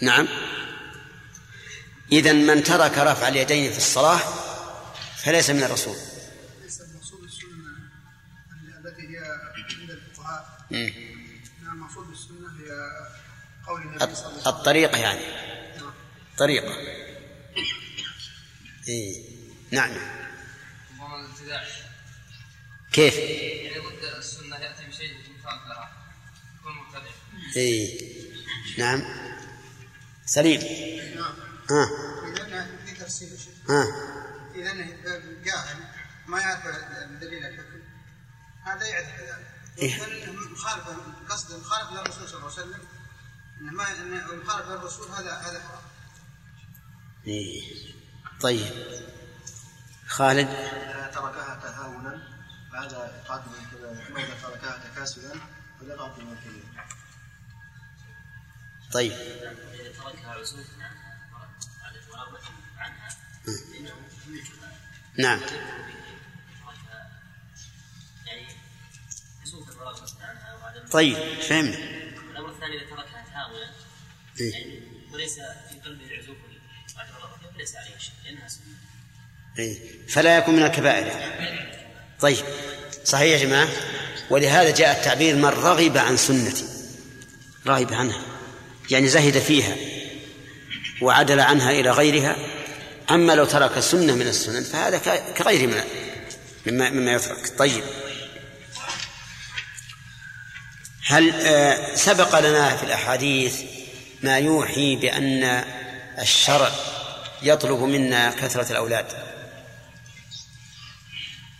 نعم. إذا من ترك رفع اليدين في الصلاة فليس من الرسول. ليس المقصود السنة التي هي عند الفقهاء. المقصود السنة هي قول النبي صلى الله عليه وسلم. الطريقة يعني. طريقة إيه نعم كيف؟ يعني ضد السنة يأتي بشيء مخالف لها مبتدع. إيه نعم سليم ها إذا في تفسير ها إذا جاهل ما يعرف دليل الحكم هذا يعرف ذلك إيه؟ مخالف قصد مخالف للرسول صلى الله عليه وسلم إن ما إن مخالف للرسول هذا هذا حرام. إيه. طيب. خالد؟ إذا تركها تهاونا فهذا يقعد من الكبائر وإذا تركها تكاسلا فلا يقعد من الكبائر طيب. نعم. طيب فهمنا. الامر الثاني إذا تركها تهاونا إيه؟ وليس قلبه عزوف ليس عليه شيء لانها سنه إيه؟ فلا يكون من الكبائر. يعني. طيب. صحيح يا جماعة؟ ولهذا جاء التعبير من رغب عن سنتي. رغب عنها. يعني زهد فيها وعدل عنها إلى غيرها. أما لو ترك سنة من السنن فهذا كغيره من مما مما يترك. طيب. هل آه، سبق لنا في الأحاديث ما يوحي بأن الشرع يطلب منا كثرة الأولاد.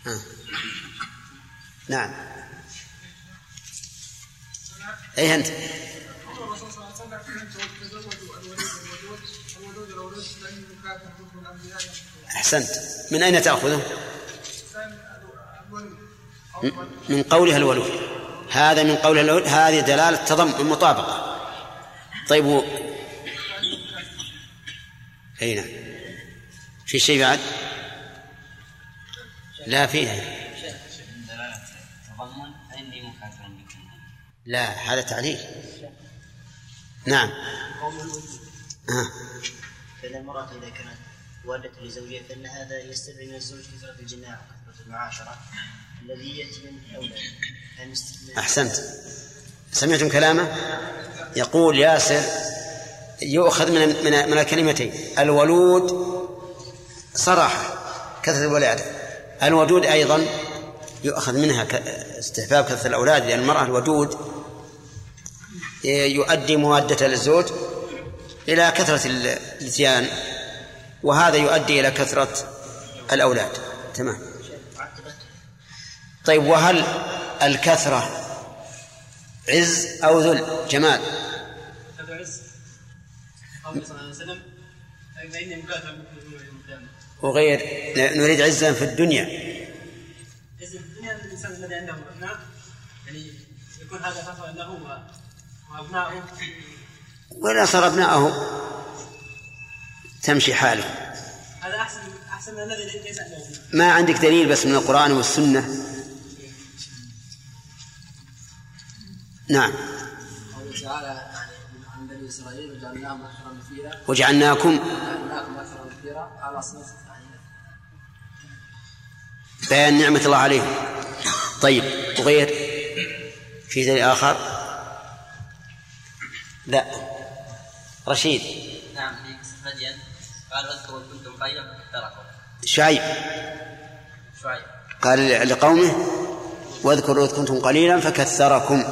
آه. نعم. أي أنت؟ أحسنت. من أين تأخذه؟ من قولها الولود هذا من قولها الولود هذه دلالة تضمن مطابقة. طيب. أي نعم. في شيء بعد؟ لا فيها بكم لا هذا تعليل. نعم. آه. فإن المرأة إذا كانت والدة لزوجها فإن هذا يستدعي من الزوج كثرة الجماع وكثرة المعاشرة الذي يأتي من است- أحسنت. سمعتم كلامه؟ يقول ياسر يؤخذ من من من الكلمتين. الولود صراحة كثرة الولادة. الودود أيضا يؤخذ منها استحباب كثرة الأولاد لأن المرأة الودود يؤدي موادة للزوج إلى كثرة الاتيان وهذا يؤدي إلى كثرة الأولاد. تمام. طيب وهل الكثرة عز أو ذل؟ جمال. قوله صلى الله عليه وسلم فإني مكافأ بكم يوم القيامة وغير نريد عزا في الدنيا. عز في الدنيا الإنسان الذي عنده أبناء يعني يكون هذا فخرا له وأبناؤه. وإذا صار أبناءه تمشي حاله هذا أحسن أحسن من الذي ليس عنده ما عندك دليل بس من القرآن والسنة. نعم. قوله تعالى وجعلناهم وجعلناكم وجعلناكم أكثر مثيرا على صنف بيان نعمة الله عليهم طيب وغير في دليل آخر. لا. رشيد. نعم مدين. قال واذكروا إن كنتم خيرا تركوا شعيب. شعيب. قال لقومه واذكروا إذ كنتم قليلا فكثركم.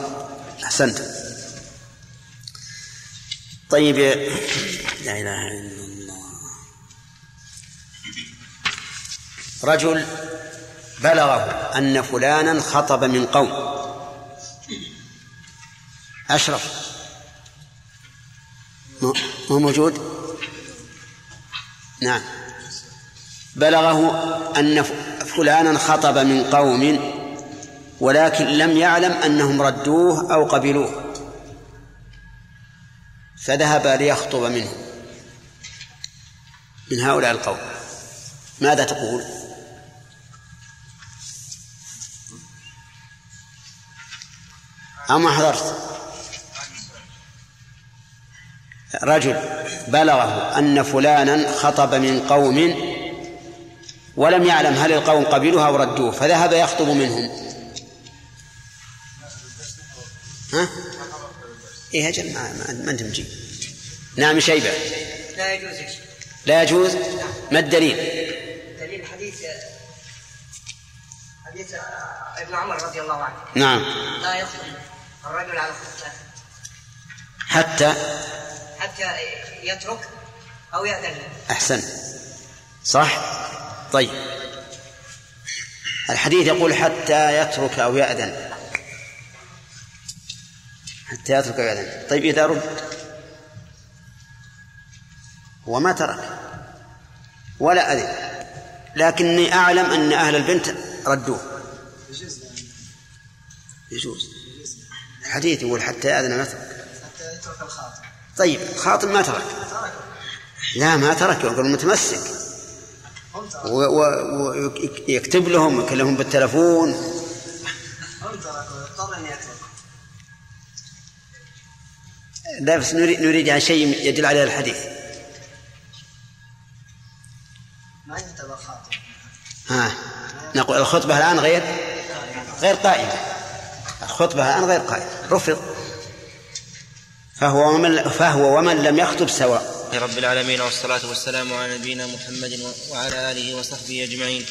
أحسنتم طيب لا إله إلا الله. رجل بلغه أن فلانا خطب من قوم. أشرف. مو مو موجود؟ نعم. بلغه أن فلانا خطب من قوم ولكن لم يعلم أنهم ردوه أو قبلوه. فذهب ليخطب منهم من هؤلاء القوم. ماذا تقول؟ أما حضرت رجل بلغه أن فلانا خطب من قوم ولم يعلم هل القوم قبلوه أو ردوه فذهب يخطب منهم. ها؟ إيه أجل ما, ما, ما أنت مجيب. نعم شيبة. لا يجوز لا يجوز؟ ما الدليل؟ دليل حديث حديث ابن عمر رضي الله عنه. نعم. لا يخطب الرجل على خطبته حتى؟ حتى يترك أو يأذن أحسن. صح؟ طيب. الحديث يقول حتى يترك أو يأذن. حتى يترك يأذن طيب إذا رد هو ما ترك ولا أذن لكني أعلم أن أهل البنت ردوه. يجوز. الحديث يقول حتى يأذن ما ترك. حتى يترك الخاطئ طيب خاطب ما ترك. لا ما ترك يقول متمسك. ويكتب لهم يكلمهم بالتلفون. لا بس نريد نريد يعني شيء يدل عليه الحديث. ما يعتبر خاطئ ها نقول الخطبة الآن غير غير قائمة. الخطبة الآن غير قائمة. رفض. فهو ومن فهو ومن لم يخطب سواء. رب العالمين والصلاة والسلام على نبينا محمد وعلى آله وصحبه أجمعين.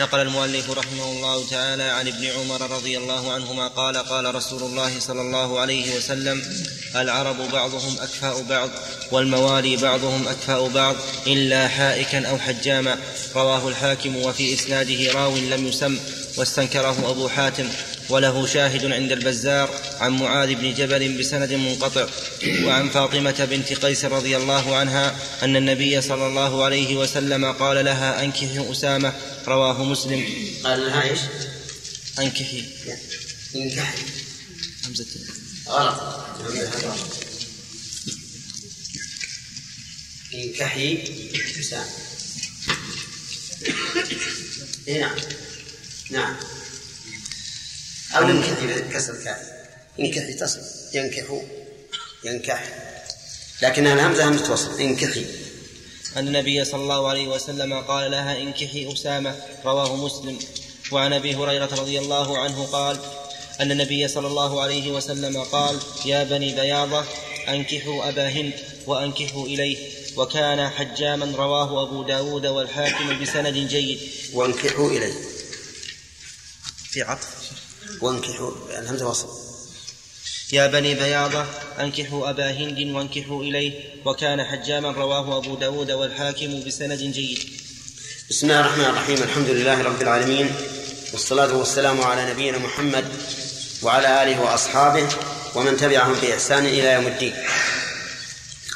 نقل المؤلف رحمه الله تعالى عن ابن عمر رضي الله عنهما قال قال رسول الله صلى الله عليه وسلم العرب بعضهم أكفاء بعض والموالي بعضهم أكفاء بعض إلا حائكا أو حجاما رواه الحاكم وفي إسناده راو لم يسم واستنكره أبو حاتم وله شاهد عند البزار عن معاذ بن جبل بسند منقطع وعن فاطمة بنت قيس رضي الله عنها أن النبي صلى الله عليه وسلم قال لها أنكحي أسامة رواه مسلم. قال لها إيش؟ أنكحي. انكحي. همزة. غلط. انكحي حسام اي نعم نعم. أو انكحي بكسر الكاف انكحي تصل ينكح ينكح. لكنها الهمزه همزة وصل انكحي. أن النبي صلى الله عليه وسلم قال لها انكحي أسامة. رواه مسلم. وعن أبي هريرة رضي الله عنه قال أن النبي صلى الله عليه وسلم قال يا بني بياضة أنكحوا أبا هند وأنكحوا إليه. وكان حجاما رواه أبو داود والحاكم بسند جيد. وأنكحوا إليه. في عطف. وانكحوا الهمزه وصل يا بني بياضة أنكحوا أبا هند وانكحوا إليه وكان حجاما رواه أبو داود والحاكم بسند جيد. بسم الله الرحمن الرحيم الحمد لله رب العالمين والصلاة والسلام على نبينا محمد وعلى آله وأصحابه ومن تبعهم بإحسان إلى يوم الدين.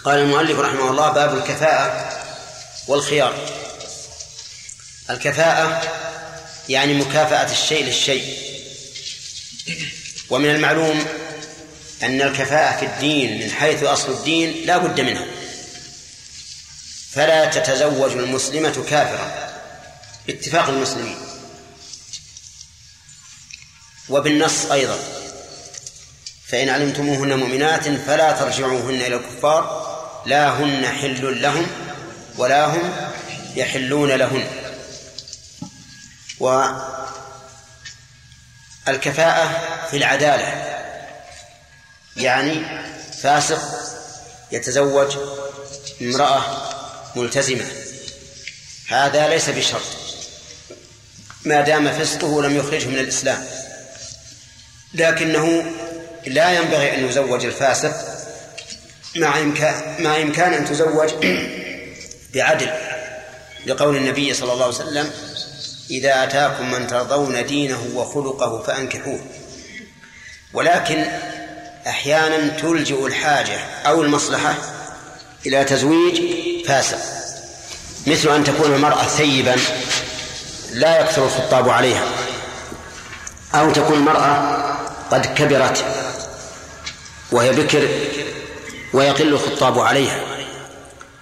قال المؤلف رحمه الله باب الكفاءة والخيار. الكفاءة يعني مكافأة الشيء للشيء. ومن المعلوم أن الكفاءة في الدين من حيث أصل الدين لا بد منها. فلا تتزوج المسلمة كافرة. باتفاق المسلمين. وبالنص أيضا. فإن علمتموهن مؤمنات فلا ترجعوهن إلى الكفار. لا هن حل لهم ولا هم يحلون لهن. والكفاءة في العدالة. يعني فاسق يتزوج امرأة ملتزمة. هذا ليس بشرط. ما دام فسقه لم يخرجه من الإسلام. لكنه لا ينبغي أن يزوج الفاسق مع إمكان مع إمكان أن تزوج [CLEARS THROAT] بعدل. لقول النبي صلى الله عليه وسلم إذا أتاكم من ترضون دينه وخلقه فأنكحوه. ولكن أحيانا تلجئ الحاجة أو المصلحة إلى تزويج فاسق مثل أن تكون المرأة ثيبا لا يكثر الخطاب عليها أو تكون المرأة قد كبرت وهي بكر ويقل الخطاب عليها.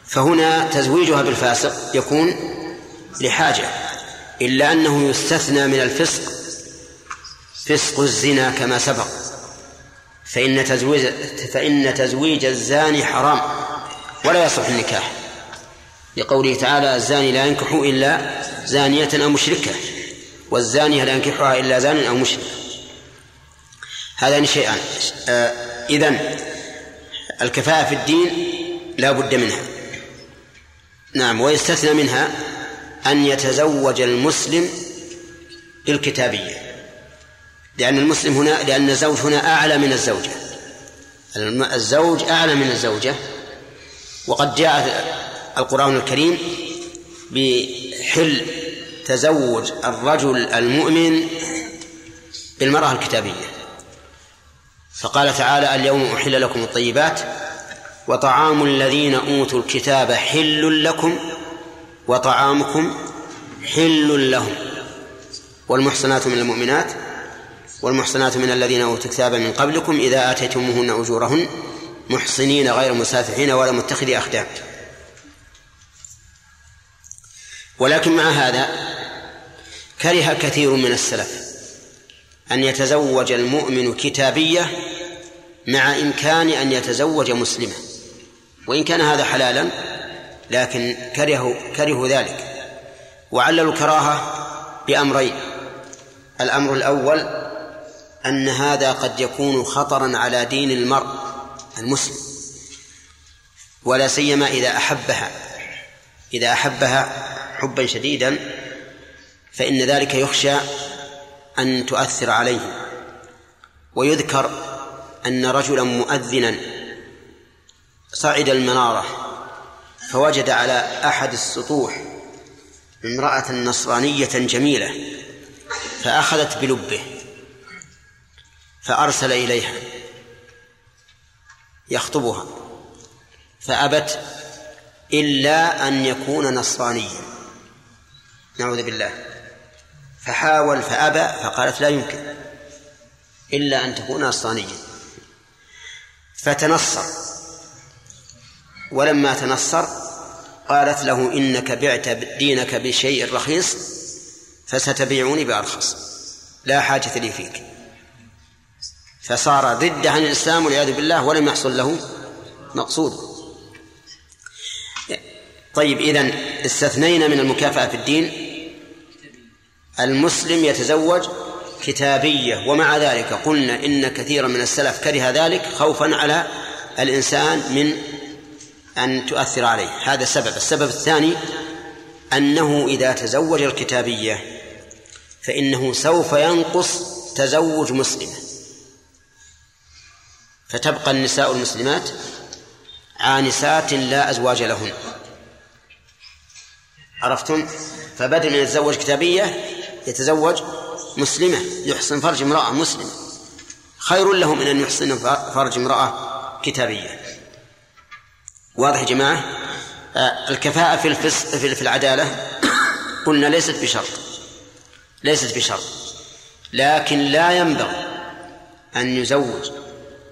فهنا تزويجها بالفاسق يكون لحاجة. إلا أنه يستثنى من الفسق فسق الزنا كما سبق. فإن تزويج فإن تزويج الزاني حرام ولا يصح النكاح. لقوله تعالى الزاني لا ينكح إلا زانية أو مشركة والزانية لا ينكحها إلا زان أو مشرك. هذان شيئان. آه إذن الكفاءة في الدين لا بد منها. نعم ويستثنى منها أن يتزوج المسلم بالكتابية. لأن المسلم هنا لأن الزوج هنا أعلى من الزوجة. الزوج أعلى من الزوجة. وقد جاء القرآن الكريم بحل تزوج الرجل المؤمن بالمرأة الكتابية. فقال تعالى اليوم أحل لكم الطيبات وطعام الذين أوتوا الكتاب حل لكم وطعامكم حل لهم. والمحصنات من المؤمنات والمحصنات من الذين أوتوا الكتاب من قبلكم إذا آتيتموهن أجورهن محصنين غير مسافحين ولا متخذي أخدان. ولكن مع هذا كره كثير من السلف أن يتزوج المؤمن كتابية مع إمكان أن يتزوج مسلمة. وإن كان هذا حلالا لكن كرهوا كرهوا ذلك. وعللوا الكراهة بأمرين. الأمر الأول أن هذا قد يكون خطرا على دين المرء المسلم ولا سيما إذا أحبها. إذا أحبها حبا شديدا فإن ذلك يخشى أن تؤثر عليه. ويذكر أن رجلا مؤذنا صعد المنارة. فوجد على أحد السطوح امرأة نصرانية جميلة فأخذت بلبه فأرسل إليها يخطبها فأبت إلا أن يكون نصرانيا. نعوذ بالله. فحاول فأبى فقالت لا يمكن إلا أن تكون نصرانيا. فتنصر. ولما تنصر قالت له إنك بعت دينك بشيء رخيص فستبيعوني بأرخص. لا حاجة لي فيك. فصار ضد عن الإسلام والعياذ بالله ولم يحصل له مقصود. طيب إذن استثنينا من المكافأة في الدين المسلم يتزوج كتابية ومع ذلك قلنا إن كثيرا من السلف كره ذلك خوفا على الإنسان من أن تؤثر عليه. هذا السبب السبب الثاني أنه إذا تزوج الكتابية فإنه سوف ينقص تزوج مسلمة. فتبقى النساء المسلمات عانسات لا أزواج لهن. عرفتم؟ فبدل من يتزوج كتابية يتزوج مسلمة. يحسن فرج امرأة مسلمة. خير له من أن يحسن فرج امرأة كتابية. واضح يا جماعة؟ آه، الكفاءة في الفس في العدالة [COUGHS] قلنا ليست بشرط ليست بشرط لكن لا ينبغي أن يزوج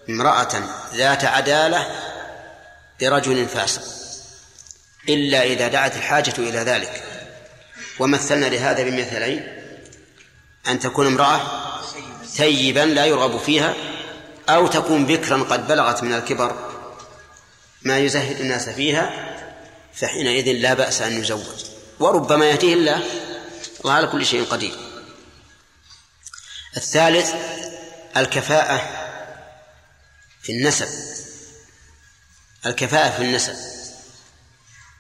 امرأة ذات عدالة برجل فاسق إلا إذا دعت الحاجة إلى ذلك. ومثلنا لهذا بمثلين أن تكون امرأة ثيبا لا يرغب فيها أو تكون بكرا قد بلغت من الكبر ما يزهد الناس فيها فحينئذ لا بأس أن يزوج. وربما يأتيه الله الله على كل شيء قدير. الثالث الكفاءة في النسب. الكفاءة في النسب.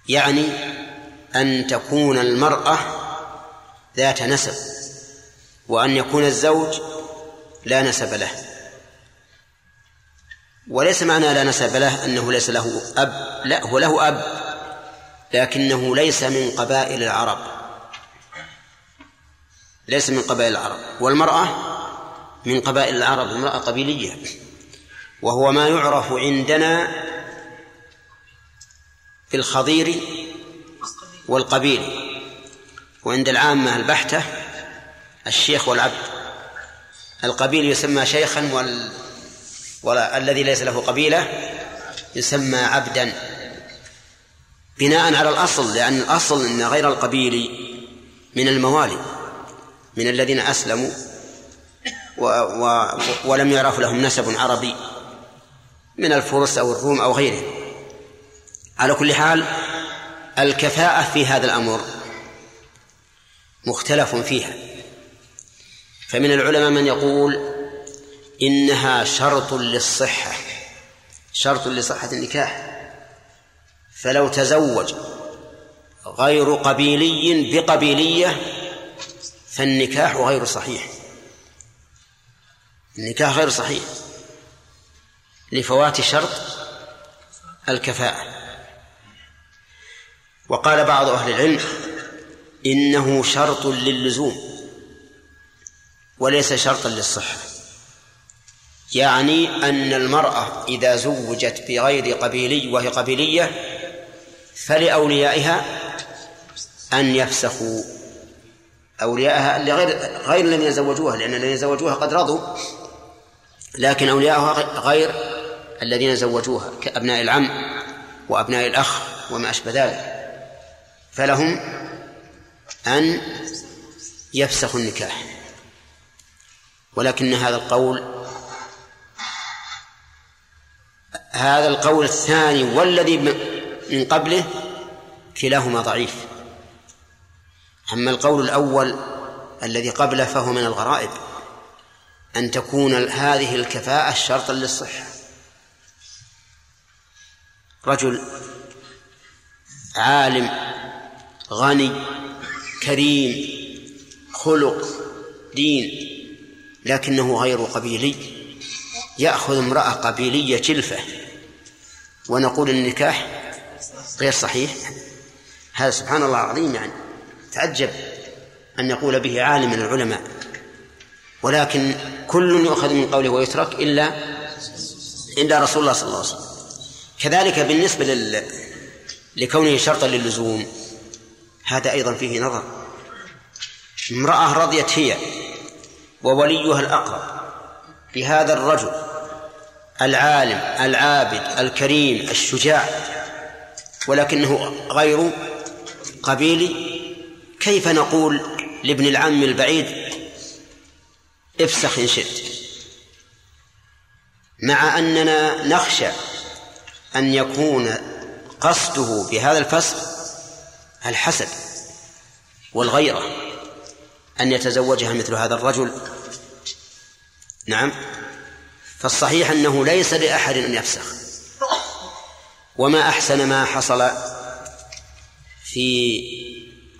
يعني أن تكون المرأة ذات نسب وأن يكون الزوج لا نسب له. وليس معنى لا نسب له أنه ليس له أب. لا هو له أب لكنه ليس من قبائل العرب. ليس من قبائل العرب. والمرأة من قبائل العرب امرأة قبيلية. وهو ما يعرف عندنا في الخضير والقبيل. وعند العامة البحتة الشيخ والعبد. القبيل يسمى شيخا وال... ولا الذي ليس له قبيلة يسمى عبدا بناء على الأصل لأن الأصل أن غير القبيل من الموالي من الذين أسلموا و... و... ولم يعرف لهم نسب عربي من الفرس أو الروم أو غيرهم. على كل حال الكفاءة في هذا الأمر مختلف فيها. فمن العلماء من يقول إنها شرط للصحة شرط لصحة النكاح. فلو تزوج غير قبيلي بقبيلية فالنكاح غير صحيح. النكاح غير صحيح لفوات شرط الكفاءة. وقال بعض أهل العلم إنه شرط للزوم وليس شرطا للصحة. يعني أن المرأة إذا زوجت بغير قبيلي وهي قبيلية فلأوليائها أن يفسخوا. أوليائها لغير غير الذين زوجوها لأن الذين زوجوها قد رضوا لكن أولياؤها غير الذين زوجوها كأبناء العم وأبناء الأخ وما أشبه ذلك. فلهم أن يفسخوا النكاح. ولكن هذا القول هذا القول الثاني والذي من قبله كلاهما ضعيف. أما القول الأول الذي قبله فهو من الغرائب أن تكون هذه الكفاءة شرطا للصحة. رجل عالم غني كريم خلق دين لكنه غير قبيلي. يأخذ امرأة قبيلية جلفة. ونقول النكاح غير صحيح. هذا سبحان الله العظيم يعني. تعجب أن يقول به عالم من العلماء. ولكن كل يؤخذ من قوله ويترك إلا إلا رسول الله صلى الله عليه وسلم. كذلك بالنسبة لل... لكونه شرطا للزوم هذا أيضا فيه نظر. امرأة رضيت هي ووليها الأقرب بهذا الرجل العالم العابد الكريم الشجاع. ولكنه غير قبيلي كيف نقول لابن العم البعيد افسخ إن شئت. مع أننا نخشى أن يكون قصده بهذا الفسخ الحسد والغيرة أن يتزوجها مثل هذا الرجل. نعم. فالصحيح أنه ليس لأحد أن يفسخ. وما أحسن ما حصل في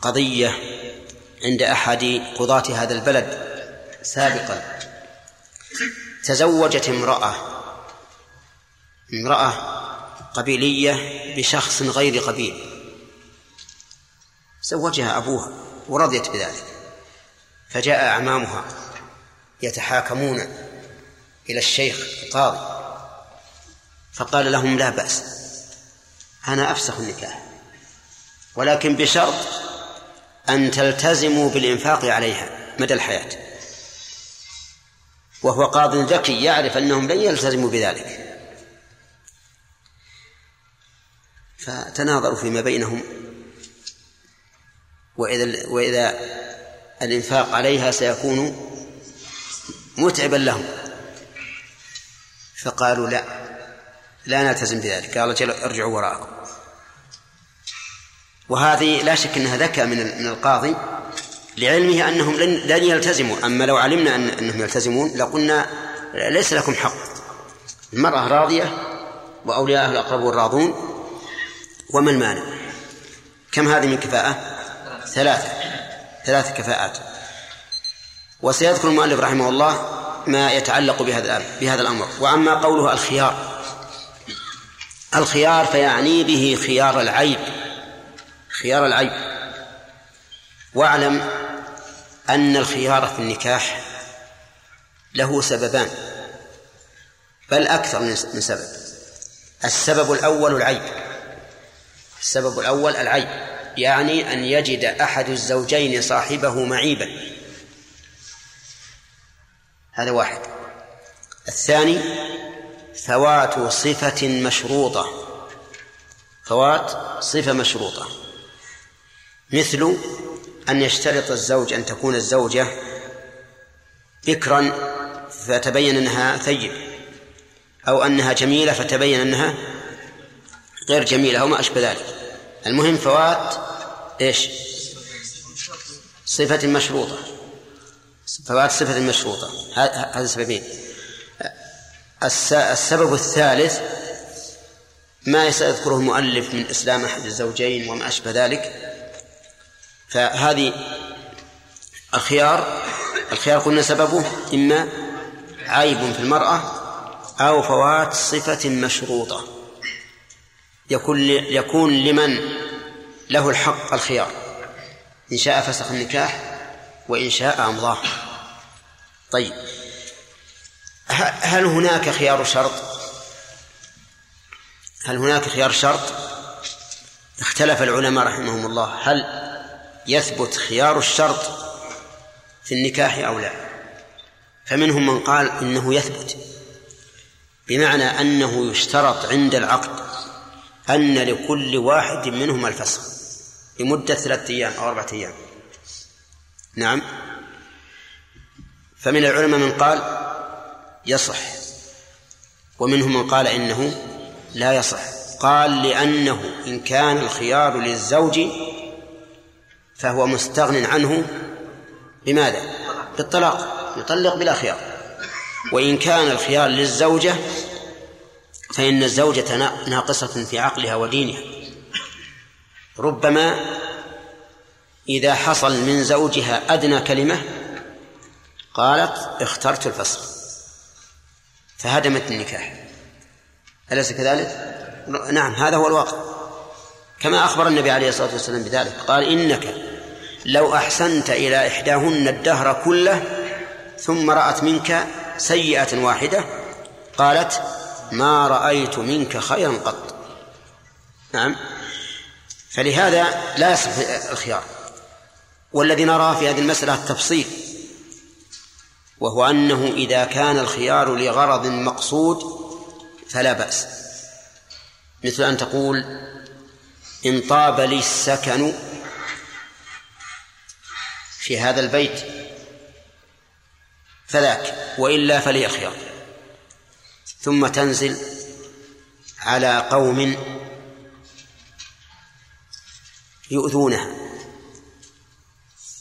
قضية عند أحد قضاة هذا البلد سابقا. تزوجت امرأة امرأة قبيلية بشخص غير قبيل. زوجها أبوها ورضيت بذلك. فجاء أعمامها يتحاكمون. إلى الشيخ القاضي. فقال لهم لا بأس أنا أفسخ النكاح ولكن بشرط أن تلتزموا بالإنفاق عليها مدى الحياة. وهو قاض ذكي يعرف أنهم لن يلتزموا بذلك. فتناظروا فيما بينهم وإذا وإذا الإنفاق عليها سيكون متعبا لهم. فقالوا لا لا نلتزم بذلك. قال جل ارجعوا وراءكم. وهذه لا شك أنها ذكاء من من القاضي لعلمه أنهم لن لن يلتزموا. أما لو علمنا أن أنهم يلتزمون لقلنا ليس لكم حق. المرأة راضية واولياءها الاقربون راضون وما المانع؟ كم هذه من كفاءة؟ ثلاثة. ثلاث كفاءات. وسيذكر المؤلف رحمه الله ما يتعلق بهذا بهذا الأمر. وأما قوله الخيار الخيار فيعني به خيار العيب خيار العيب. واعلم أن الخيار في النكاح له سببان بل أكثر من سبب. السبب الأول العيب. السبب الأول العيب يعني أن يجد أحد الزوجين صاحبه معيبا. هذا واحد. الثاني فوات صفة مشروطة. فوات صفة مشروطة. مثل أن يشترط الزوج أن تكون الزوجة بكرا فتبين أنها ثيب أو أنها جميلة فتبين أنها غير جميلة أو ما أشبه ذلك. المهم فوات إيش؟ صفة مشروطة. فوات صفة مشروطة هذا سببين السبب الثالث ما سيذكره المؤلف من إسلام أحد الزوجين وما أشبه ذلك. فهذه الخيار الخيار قلنا سببه إما عيب في المرأة أو فوات صفة مشروطة. يكون يكون لمن له الحق الخيار. إن شاء فسخ النكاح وإن شاء أمضاه. طيب. هل هناك خيار شرط؟ هل هناك خيار شرط؟ اختلف العلماء رحمهم الله. هل يثبت خيار الشرط في النكاح أو لا؟ فمنهم من قال إنه يثبت. بمعنى أنه يشترط عند العقد أن لكل واحد منهم الفسخ لمدة ثلاثة أيام أو أربعة أيام. نعم. فمن العلماء من قال يصح ومنهم من قال إنه لا يصح. قال لأنه إن كان الخيار للزوج فهو مستغن عنه بماذا؟ بالطلاق يطلق بلا خيار. وإن كان الخيار للزوجة فإن الزوجة ناقصة في عقلها ودينها. ربما إذا حصل من زوجها أدنى كلمة قالت اخترت الفصل. فهدمت النكاح. أليس كذلك؟ نعم هذا هو الواقع. كما أخبر النبي عليه الصلاة والسلام بذلك. قال إنك لو أحسنت إلى إحداهن الدهر كله ثم رأت منك سيئة واحدة قالت ما رأيت منك خيرا قط. نعم. فلهذا لا يصح الخيار. والذي نرى في هذه المسألة التفصيل. وهو أنه إذا كان الخيار لغرض مقصود فلا بأس. مثل أن تقول إن طاب لي السكن في هذا البيت فذاك وإلا فلي خيار ثم تنزل على قوم يؤذونها.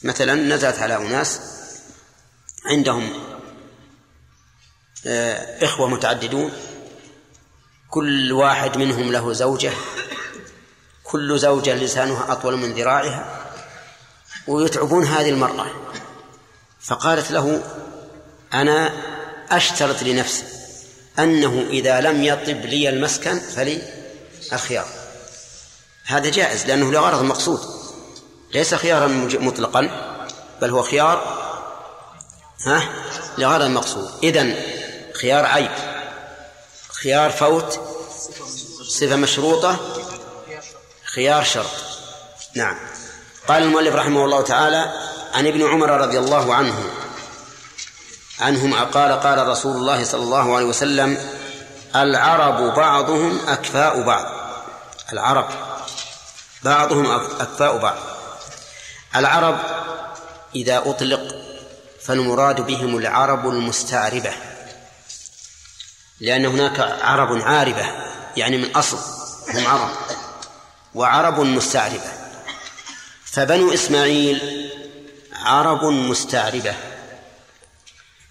مثلا نزلت على أناس عندهم آه، إخوة متعددون كل واحد منهم له زوجة كل زوجة لسانها أطول من ذراعها ويتعبون هذه المرأة فقالت له أنا أشترط لنفسي أنه إذا لم يطب لي المسكن فلي الخيار. هذا جائز لأنه لغرض مقصود ليس خيارا مطلقا بل هو خيار ها؟ لغرض مقصود إذن خيار عيب. خيار فوت. صفة مشروطة. خيار شرط. نعم. قال المؤلف رحمه الله تعالى عن ابن عمر رضي الله عنه عنهما قال قال رسول الله صلى الله عليه وسلم العرب بعضهم أكفاء بعض. العرب بعضهم أكفاء بعض. العرب إذا أطلق فالمراد بهم العرب المستعربة لأن هناك عرب عاربة يعني من أصل هم عرب وعرب مستعربة. فبنو إسماعيل عرب مستعربة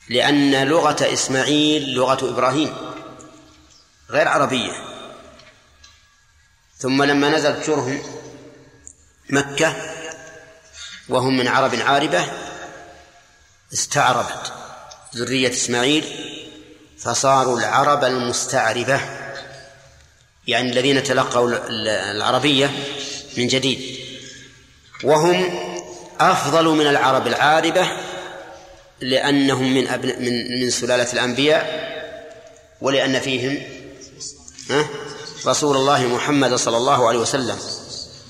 لأن لغة إسماعيل لغة إبراهيم غير عربية. ثم لما نزلت جرهم مكة وهم من عرب عاربة استعربت ذرية إسماعيل فصاروا العرب المستعربة يعني الذين تلقوا العربية من جديد. وهم أفضل من العرب العاربة لأنهم من أبن من من سلالة الأنبياء ولأن فيهم رسول الله محمد صلى الله عليه وسلم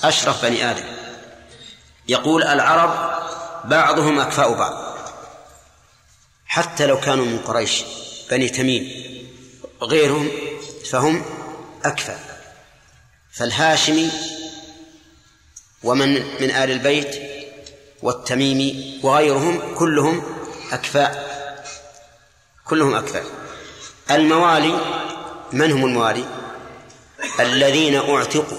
أشرف بني آدم. يقول العرب بعضهم أكفاء بعض. حتى لو كانوا من قريش بني تميم غيرهم فهم أكفى فالهاشمي ومن من آل البيت والتميمي وغيرهم كلهم أكفاء كلهم أكفاء. الموالي من هم الموالي؟ الذين أعتقوا.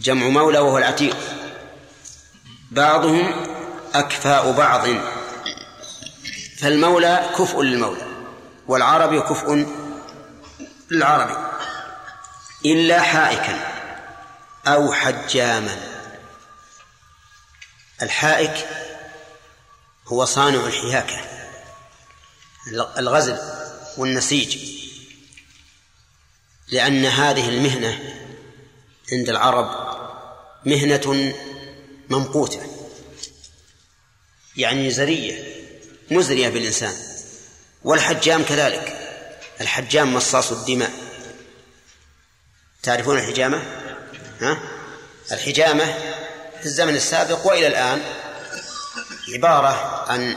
جمع مولى وهو العتيق. بعضهم أكفاء بعض. فالمولى كفء للمولى والعربي كفء للعربي. إلا حائكا أو حجاما. الحائك هو صانع الحياكة الغزل والنسيج. لأن هذه المهنة عند العرب مهنة ممقوتة يعني زرية. مزرية بالإنسان والحجام كذلك الحجام مصاص الدماء تعرفون الحجامة؟ ها؟ الحجامة في الزمن السابق وإلى الآن عبارة عن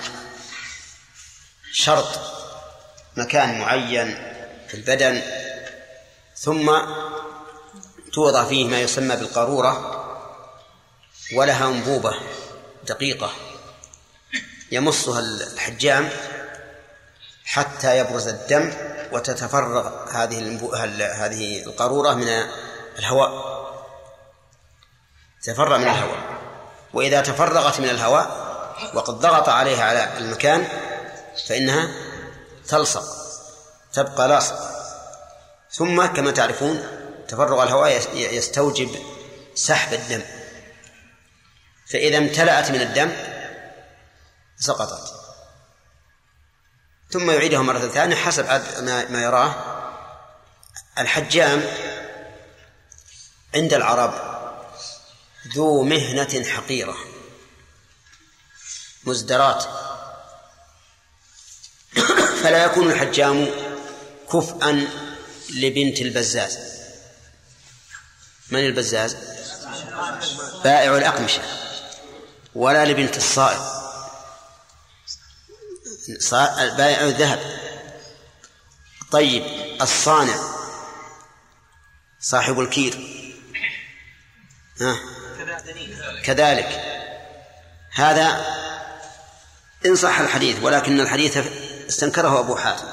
شرط مكان معين في البدن ثم توضع فيه ما يسمى بالقارورة ولها أنبوبة دقيقة يمصها الحجام حتى يبرز الدم وتتفرغ هذه هذه القارورة من الهواء. تفرغ من الهواء. وإذا تفرغت من الهواء وقد ضغط عليها على المكان فإنها تلصق تبقى لاصقة ثم كما تعرفون تفرغ الهواء يستوجب سحب الدم. فإذا امتلأت من الدم سقطت. ثم يعيدها مرة ثانية حسب ما يراه. الحجام عند العرب ذو مهنة حقيرة. مزدرات. [COUGHS] فلا يكون الحجام كفءا لبنت البزاز. من البزاز؟ بائع الأقمشة. ولا لبنت الصائغ بائع الذهب طيب الصانع. صاحب الكير. ها؟ كذلك. هذا إن صح الحديث ولكن الحديث استنكره أبو حاتم.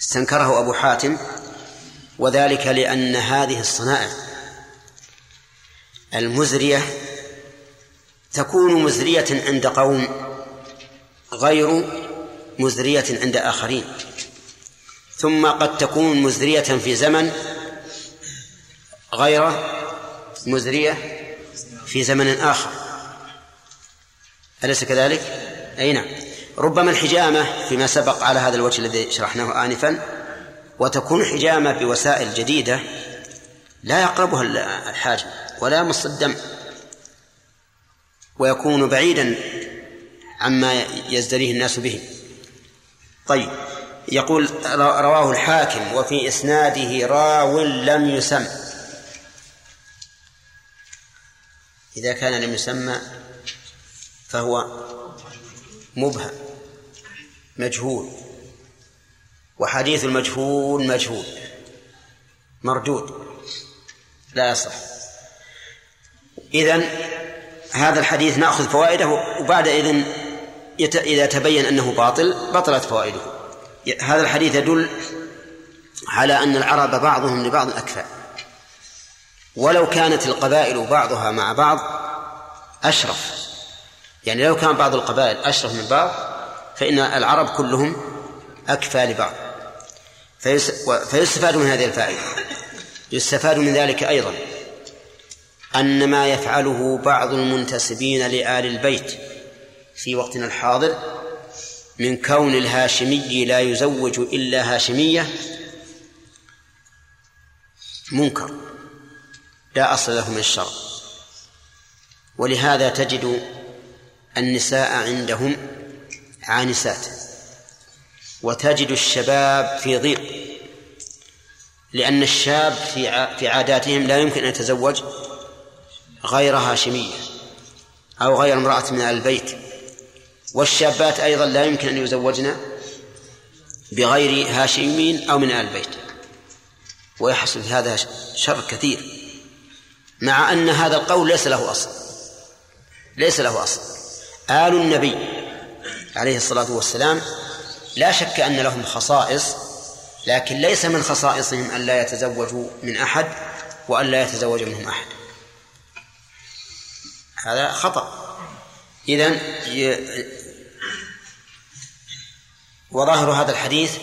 استنكره أبو حاتم وذلك لأن هذه الصنائع المزرية تكون مزرية عند قوم غير مزرية عند آخرين. ثم قد تكون مزرية في زمن غير مزرية في زمن آخر. أليس كذلك؟ أي نعم. ربما الحجامة فيما سبق على هذا الوجه الذي شرحناه آنفا وتكون حجامة بوسائل جديدة لا يقربها الحاجة ولا يمص الدم ويكون بعيدا عما يزدريه الناس به. طيب يقول رواه الحاكم وفي إسناده راو لم يسم. إذا كان لم يسمى فهو مبهم مجهول. وحديث المجهول مجهول. مردود. لا يصح. إذن هذا الحديث نأخذ فوائده وبعد إذن إذا تبين أنه باطل بطلت فوائده. هذا الحديث يدل على أن العرب بعضهم لبعض أكفى ولو كانت القبائل بعضها مع بعض أشرف. يعني لو كان بعض القبائل أشرف من بعض فإن العرب كلهم أكفى لبعض. فيستفاد من هذه الفائدة. يستفاد من ذلك أيضا أن ما يفعله بعض المنتسبين لآل البيت في وقتنا الحاضر من كون الهاشمي لا يزوج إلا هاشمية منكر لا أصل له من الشرع. ولهذا تجد النساء عندهم عانسات. وتجد الشباب في ضيق لأن الشاب في في عاداتهم لا يمكن أن يتزوج غير هاشمية أو غير امرأة من البيت. والشابات أيضا لا يمكن أن يزوجن بغير هاشمين أو من آل البيت ويحصل في هذا شر كثير. مع أن هذا القول ليس له أصل. ليس له أصل. آل النبي عليه الصلاة والسلام لا شك أن لهم خصائص لكن ليس من خصائصهم أن لا يتزوجوا من أحد وأن لا يتزوج منهم أحد. هذا خطأ. إذن وظاهر هذا الحديث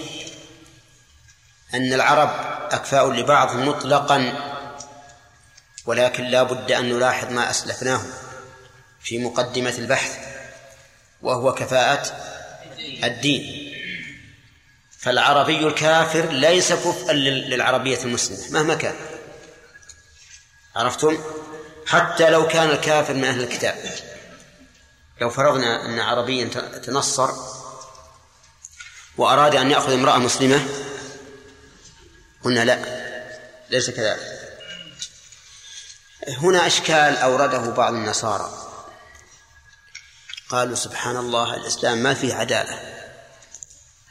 أن العرب أكفاء لبعض مطلقا ولكن لا بد أن نلاحظ ما أسلفناه في مقدمة البحث وهو كفاءة الدين. فالعربي الكافر ليس كفءا للعربية المسلمة مهما كان. عرفتم؟ حتى لو كان الكافر من أهل الكتاب. لو فرضنا أن عربيا تنصر وأراد أن يأخذ امرأة مسلمة؟ قلنا لا ليس كذلك. هنا أشكال أورده بعض النصارى. قالوا سبحان الله الإسلام ما فيه عدالة.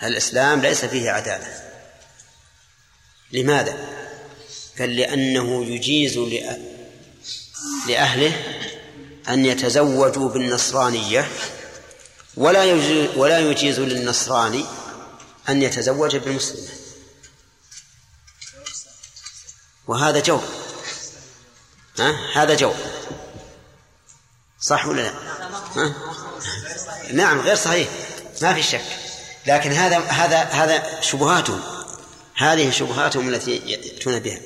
الإسلام ليس فيه عدالة. لماذا؟ قال لأنه يجيز لأهله أن يتزوجوا بالنصرانية ولا يجيز ولا يجيز للنصراني أن يتزوج بالمسلمة وهذا جو ها؟ هذا جو صح ولا لا؟ ها؟ نعم غير صحيح. ما في شك. لكن هذا هذا هذا شبهاتهم. هذه شبهاتهم التي يأتون بها.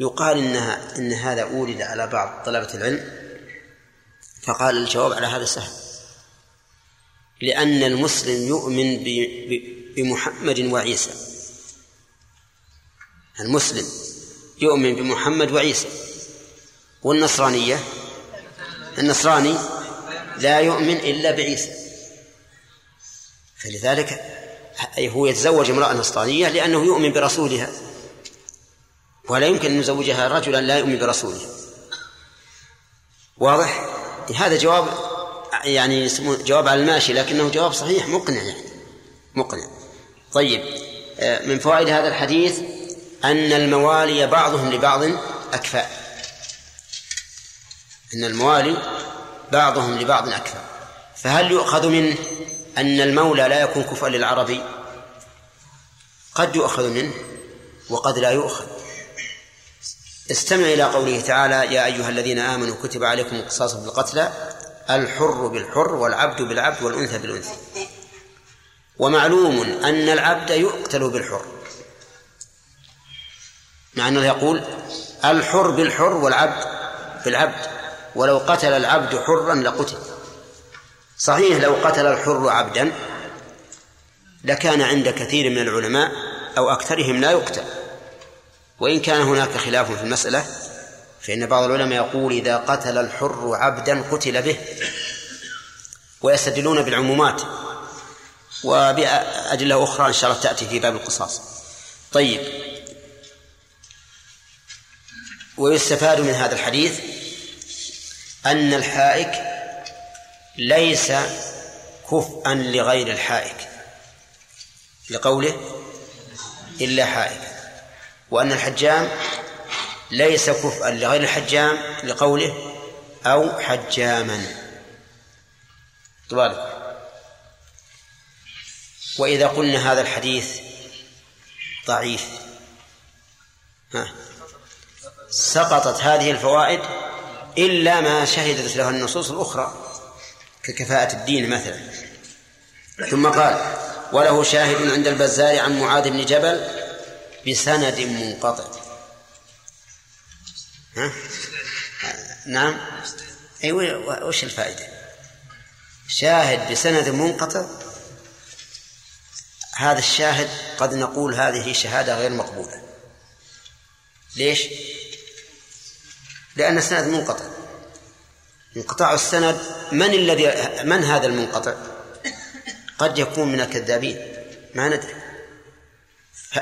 يقال إنها إن هذا اولد على بعض طلبة العلم فقال الجواب على هذا سهل لأن المسلم يؤمن بمحمد وعيسى. المسلم يؤمن بمحمد وعيسى. والنصرانية؟ النصراني لا يؤمن إلا بعيسى. فلذلك هو يتزوج امرأة نصرانية لأنه يؤمن برسولها. ولا يمكن أن يزوجها رجلا لا يؤمن برسوله واضح؟ هذا جواب يعني جواب على الماشي لكنه جواب صحيح مقنع يعني. مقنع. طيب آه، من فوائد هذا الحديث أن الموالي بعضهم لبعض أكفاء أن الموالي بعضهم لبعض أكفاء فهل يؤخذ منه أن المولى لا يكون كفءا للعربي؟ قد يؤخذ منه وقد لا يؤخذ. استمع إلى قوله تعالى يا أيها الذين آمنوا كتب عليكم القصاص في القتلى الحر بالحر والعبد بالعبد والأنثى بالأنثى. ومعلوم أن العبد يقتل بالحر. مع أنه يقول الحر بالحر والعبد بالعبد. ولو قتل العبد حرا لقتل. صحيح لو قتل الحر عبدا لكان عند كثير من العلماء أو أكثرهم لا يقتل. وإن كان هناك خلاف في المسألة فإن بعض العلماء يقول إذا قتل الحر عبدا قتل به. ويستدلون بالعمومات. وبأدلة أخرى إن شاء الله تأتي في باب القصاص. طيب. ويستفاد من هذا الحديث أن الحائك ليس كفءا لغير الحائك. لقوله إلا حائك. وأن الحجام ليس كفءا لغير الحجام لقوله أو حجاما. طبعا وإذا قلنا هذا الحديث ضعيف. ها. سقطت هذه الفوائد إلا ما شهدت له النصوص الأخرى ككفاءة الدين مثلا. ثم قال وله شاهد عند البزار عن معاذ بن جبل بسند منقطع. ها؟ نعم. أي وش الفائدة؟ شاهد بسند منقطع هذا الشاهد قد نقول هذه شهادة غير مقبولة ليش؟ لأن السند منقطع انقطاع السند من الذي من هذا المنقطع؟ قد يكون من الكذابين ما ندري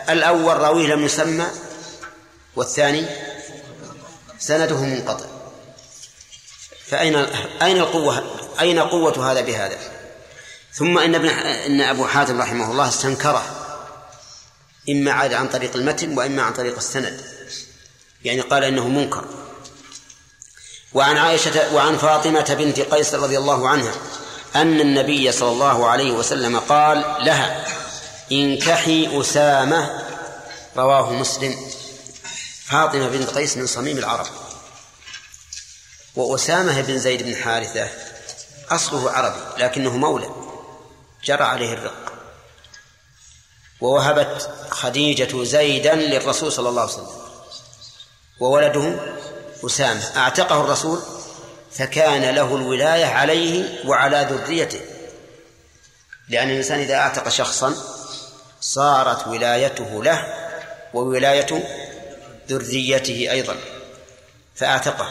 الأول راويه لم يسمى والثاني سنده منقطع فأين أين القوة أين قوة هذا بهذا؟ ثم إن ابن إن أبو حاتم رحمه الله استنكره إما عاد عن طريق المتن وإما عن طريق السند. يعني قال إنه منكر. وعن عائشة وعن فاطمة بنت قيس رضي الله عنها أن النبي صلى الله عليه وسلم قال لها انكحي أسامة رواه مسلم. فاطمة بنت قيس من صميم العرب. وأسامة بن زيد بن حارثة أصله عربي لكنه مولى. جرى عليه الرق. ووهبت خديجة زيدا للرسول صلى الله عليه وسلم. وولده أسامة. أعتقه الرسول فكان له الولاية عليه وعلى ذريته. لأن الإنسان إذا أعتق شخصا صارت ولايته له وولاية ذريته أيضا. فأعتقه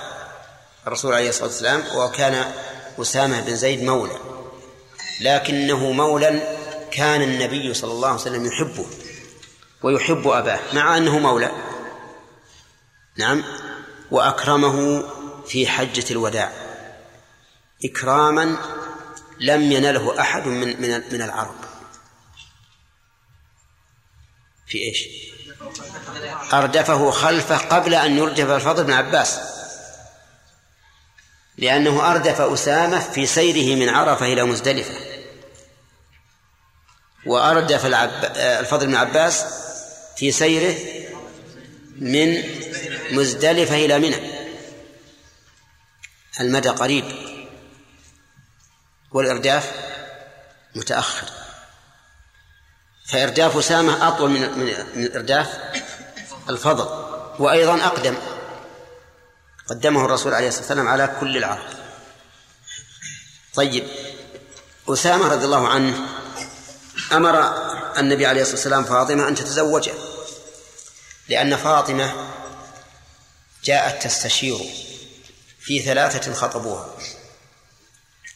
الرسول عليه الصلاة والسلام وكان أسامة بن زيد مولى. لكنه مولى كان النبي صلى الله عليه وسلم يحبه ويحب أباه مع أنه مولى نعم. وأكرمه في حجة الوداع. إكراما لم ينله أحد من من من العرب. في إيش؟ أردفه خلفه قبل أن يرجف الفضل بن عباس. لأنه أردف أسامة في سيره من عرفة إلى مزدلفة. وأردف الفضل بن عباس في سيره من مزدلفة إلى منى. المدى قريب. والإرداف متأخر. فإرداف أسامة أطول من من إرداف الفضل وأيضا أقدم. قدمه الرسول عليه الصلاة والسلام على كل العرب. طيب أسامة رضي الله عنه أمر النبي عليه الصلاة والسلام فاطمة أن تتزوجه لأن فاطمة جاءت تستشير في ثلاثة خطبوها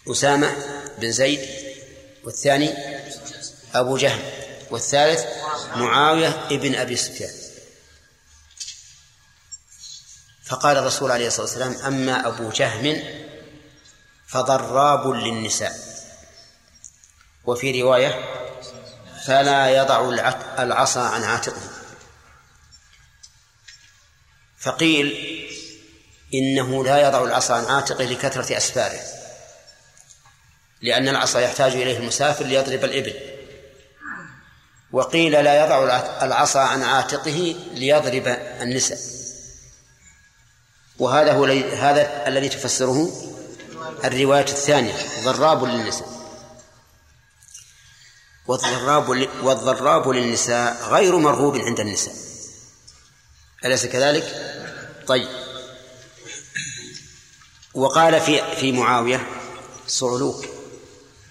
أسامة بن زيد والثاني أبو جهم والثالث معاوية ابن أبي سفيان. فقال الرسول عليه الصلاة والسلام أما أبو جهم فضراب للنساء. وفي رواية فلا يضع العصا عن عاتقه. فقيل إنه لا يضع العصا عن عاتقه لكثرة أسفاره لأن العصا يحتاج إليه المسافر ليضرب الإبل. وقيل لا يضع العصا عن عاتقه ليضرب النساء. وهذا هو هذا الذي تفسره الرواية الثانية ضراب للنساء. والضراب والضراب للنساء غير مرغوب عند النساء. أليس كذلك؟ طيب. وقال في في معاوية صعلوك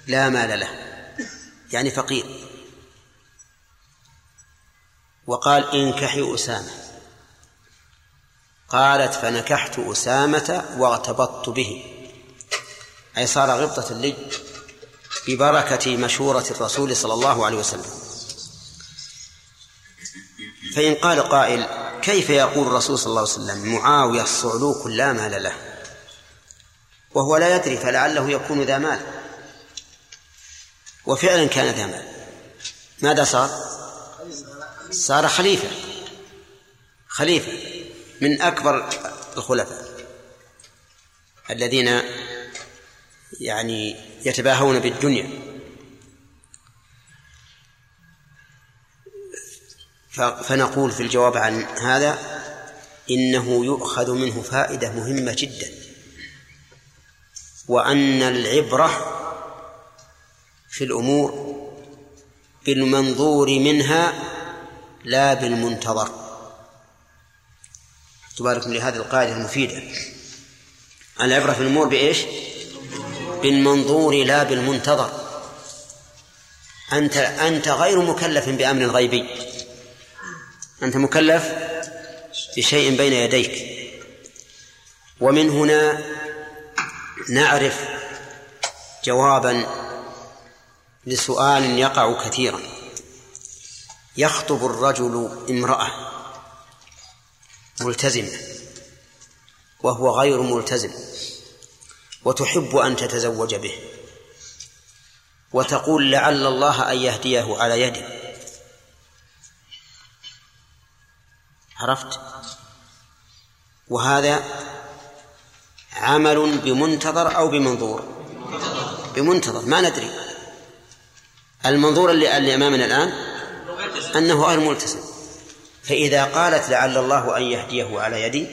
لا مال له يعني فقير. وقال انكحي أسامة. قالت فنكحت أسامة واغتبطت به. أي صار غبطة لي ببركة مشورة الرسول صلى الله عليه وسلم. فإن قال قائل كيف يقول الرسول صلى الله عليه وسلم معاوية الصعلوك لا مال له وهو لا يدري فلعله يكون ذا مال. وفعلا كان ذا مال. ماذا صار؟ صار خليفة. خليفة. من أكبر الخلفاء الذين يعني يتباهون بالدنيا. فنقول في الجواب عن هذا إنه يؤخذ منه فائدة مهمة جدا. وأن العبرة في الأمور بالمنظور منها لا بالمنتظر. تبارك لهذه القاعدة المفيدة. العبرة في الأمور بإيش؟ بالمنظور لا بالمنتظر. أنت أنت غير مكلف بأمر غيبي. أنت مكلف بشيء بين يديك. ومن هنا نعرف جوابا لسؤال يقع كثيرا. يخطب الرجل امرأة. ملتزمة وهو غير ملتزم. وتحب أن تتزوج به. وتقول لعل الله أن يهديه على يدي عرفت؟ وهذا عمل بمنتظر أو بمنظور؟ بمنتظر ما ندري. المنظور اللي, اللي أمامنا الآن أنه غير ملتزم. فإذا قالت لعل الله أن يهديه على يدي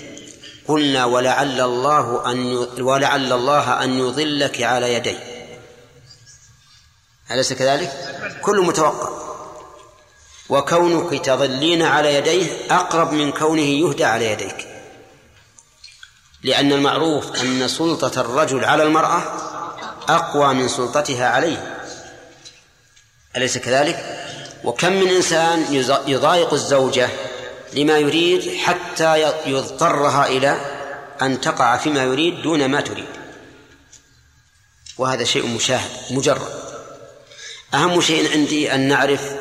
قلنا ولعل الله أن ولعل الله أن يضلك على يدي أليس كذلك؟ كل متوقع وكونك تظلين على يديه أقرب من كونه يهدى على يديك لأن المعروف أن سلطة الرجل على المرأة أقوى من سلطتها عليه أليس كذلك؟ وكم من إنسان يضايق الزوجة لما يريد حتى يضطرها إلى أن تقع فيما يريد دون ما تريد. وهذا شيء مشاهد مجرد. أهم شيء عندي أن نعرف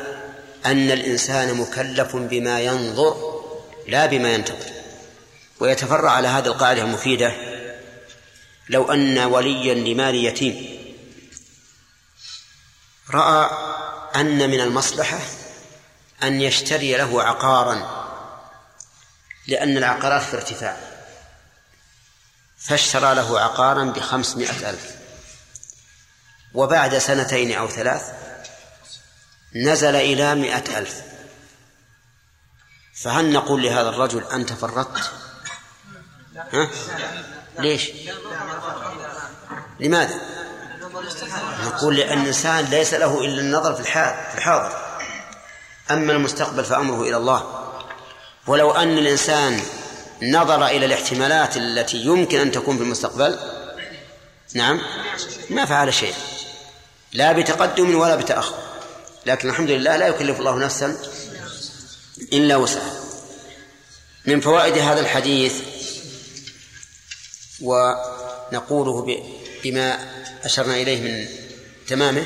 أن الإنسان مكلف بما ينظر لا بما ينتظر. ويتفرع على هذه القاعدة المفيدة. لو أن وليا لمال يتيم. رأى أن من المصلحة أن يشتري له عقارا. لأن العقارات في ارتفاع. فاشترى له عقارا بخمسمائة ألف. وبعد سنتين أو ثلاث نزل إلى مائة ألف. فهل نقول لهذا الرجل أنت فرطت؟ ها؟ ليش؟ لماذا؟ نقول لأن الإنسان ليس له إلا النظر في الحاضر. أما المستقبل فأمره إلى الله. ولو أن الإنسان نظر إلى الاحتمالات التي يمكن أن تكون في المستقبل نعم ما فعل شيء لا بتقدم ولا بتأخر. لكن الحمد لله لا يكلف الله نفسا إلا وسعها. من فوائد هذا الحديث ونقوله بما أشرنا إليه من تمامه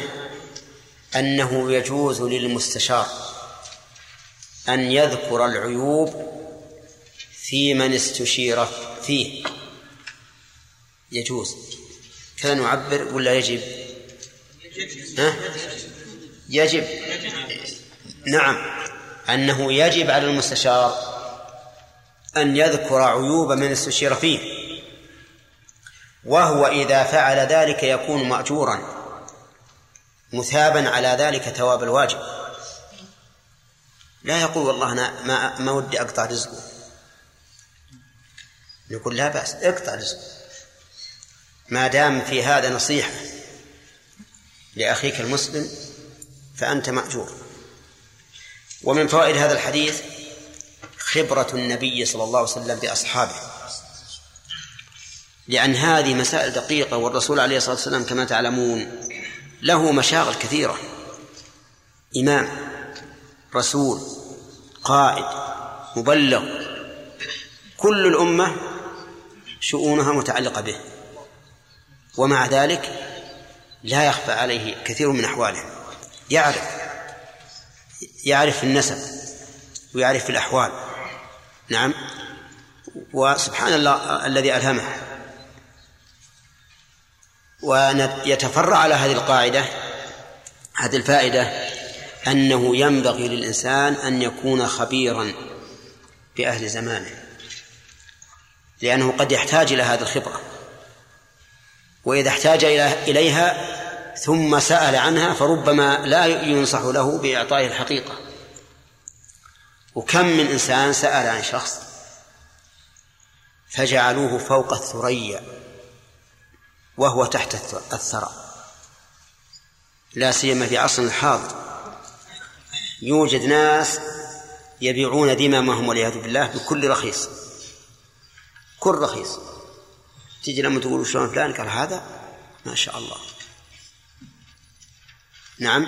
أنه يجوز للمستشار أن يذكر العيوب في من استشير فيه. يجوز. كذا نعبر ولا يجب؟ ها؟ يجب. نعم. أنه يجب على المستشار أن يذكر عيوب من استشير فيه. وهو إذا فعل ذلك يكون مأجورا مثابا على ذلك ثواب الواجب. لا يقول والله أنا ما ما ودي أقطع رزقه. نقول لا بأس اقطع رزقه. ما دام في هذا نصيحة لأخيك المسلم فأنت مأجور. ومن فوائد هذا الحديث خبرة النبي صلى الله عليه وسلم بأصحابه. لأن هذه مسائل دقيقة والرسول عليه الصلاة والسلام كما تعلمون له مشاغل كثيرة. إمام رسول قائد مبلغ. كل الأمة شؤونها متعلقة به. ومع ذلك لا يخفى عليه كثير من أحواله يعرف يعرف النسب ويعرف الأحوال. نعم. وسبحان الله الذي ألهمه. ويتفرع على هذه القاعدة هذه الفائدة أنه ينبغي للإنسان أن يكون خبيرا بأهل زمانه لأنه قد يحتاج إلى هذه الخبرة. وإذا احتاج إليها ثم سأل عنها فربما لا ينصح له بإعطائه الحقيقة. وكم من إنسان سأل عن شخص فجعلوه فوق الثريا وهو تحت الثرى. لا سيما في عصرنا الحاضر. يوجد ناس يبيعون ذممهم والعياذ بالله بكل رخيص. كل رخيص. تجي لما تقول شلون فلان؟ قال هذا ما شاء الله. نعم.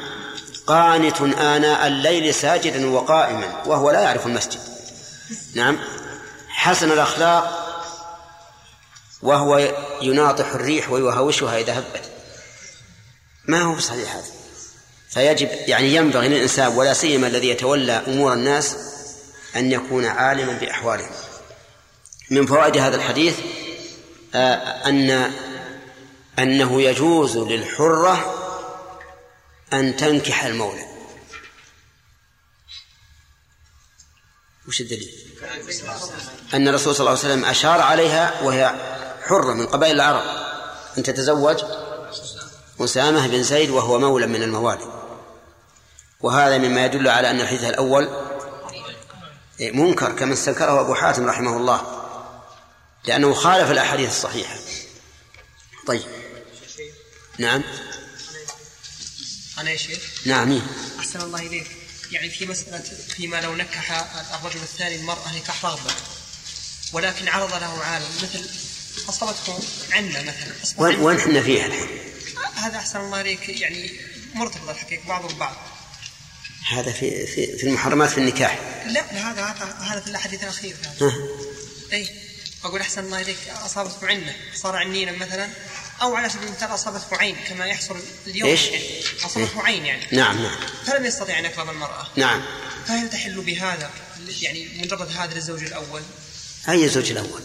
قانت آناء الليل ساجدا وقائما وهو لا يعرف المسجد. نعم. حسن الأخلاق وهو يناطح الريح ويهوشها إذا هبت. ما هو صحيح هذا؟ فيجب يعني ينبغي للإنسان ولا سيما الذي يتولى أمور الناس أن يكون عالما بأحوالهم. من فوائد هذا الحديث آه، أن أنه يجوز للحرة أن تنكح المولى. وش الدليل؟ أن الرسول صلى الله عليه وسلم أشار عليها وهي حرة من قبائل العرب. أن تتزوج أسامة بن زيد وهو مولى من الموالي. وهذا مما يدل على أن الحديث الأول منكر كما استنكره أبو حاتم رحمه الله لأنه خالف الأحاديث الصحيحة. طيب. نعم. أنا يا شيخ؟ نعم مين؟ أحسن الله إليك. يعني في مسألة فيما لو نكح الرجل الثاني المرأة نكاح رغبة ولكن عرض له عالم مثل أصابته عنة مثلا وين وين إحنا فيها الحين؟ هذا أحسن الله إليك. يعني مرتبط الحقيقة بعض ببعض هذا في في في المحرمات في النكاح. لا هذا هذا هذا في الأحاديث الأخيرة. هذا أي أقول أحسن الله إليك أصابته عنة صار عنينا مثلا أو على سبيل المثال أصابته عين كما يحصل اليوم. إيش؟ يعني أصابته عين يعني. نعم نعم. فلم يستطيع أن يكرم المرأة. نعم. فهل تحل بهذا؟ يعني مجرد هذا للزوج الأول؟ أي الزوج الأول؟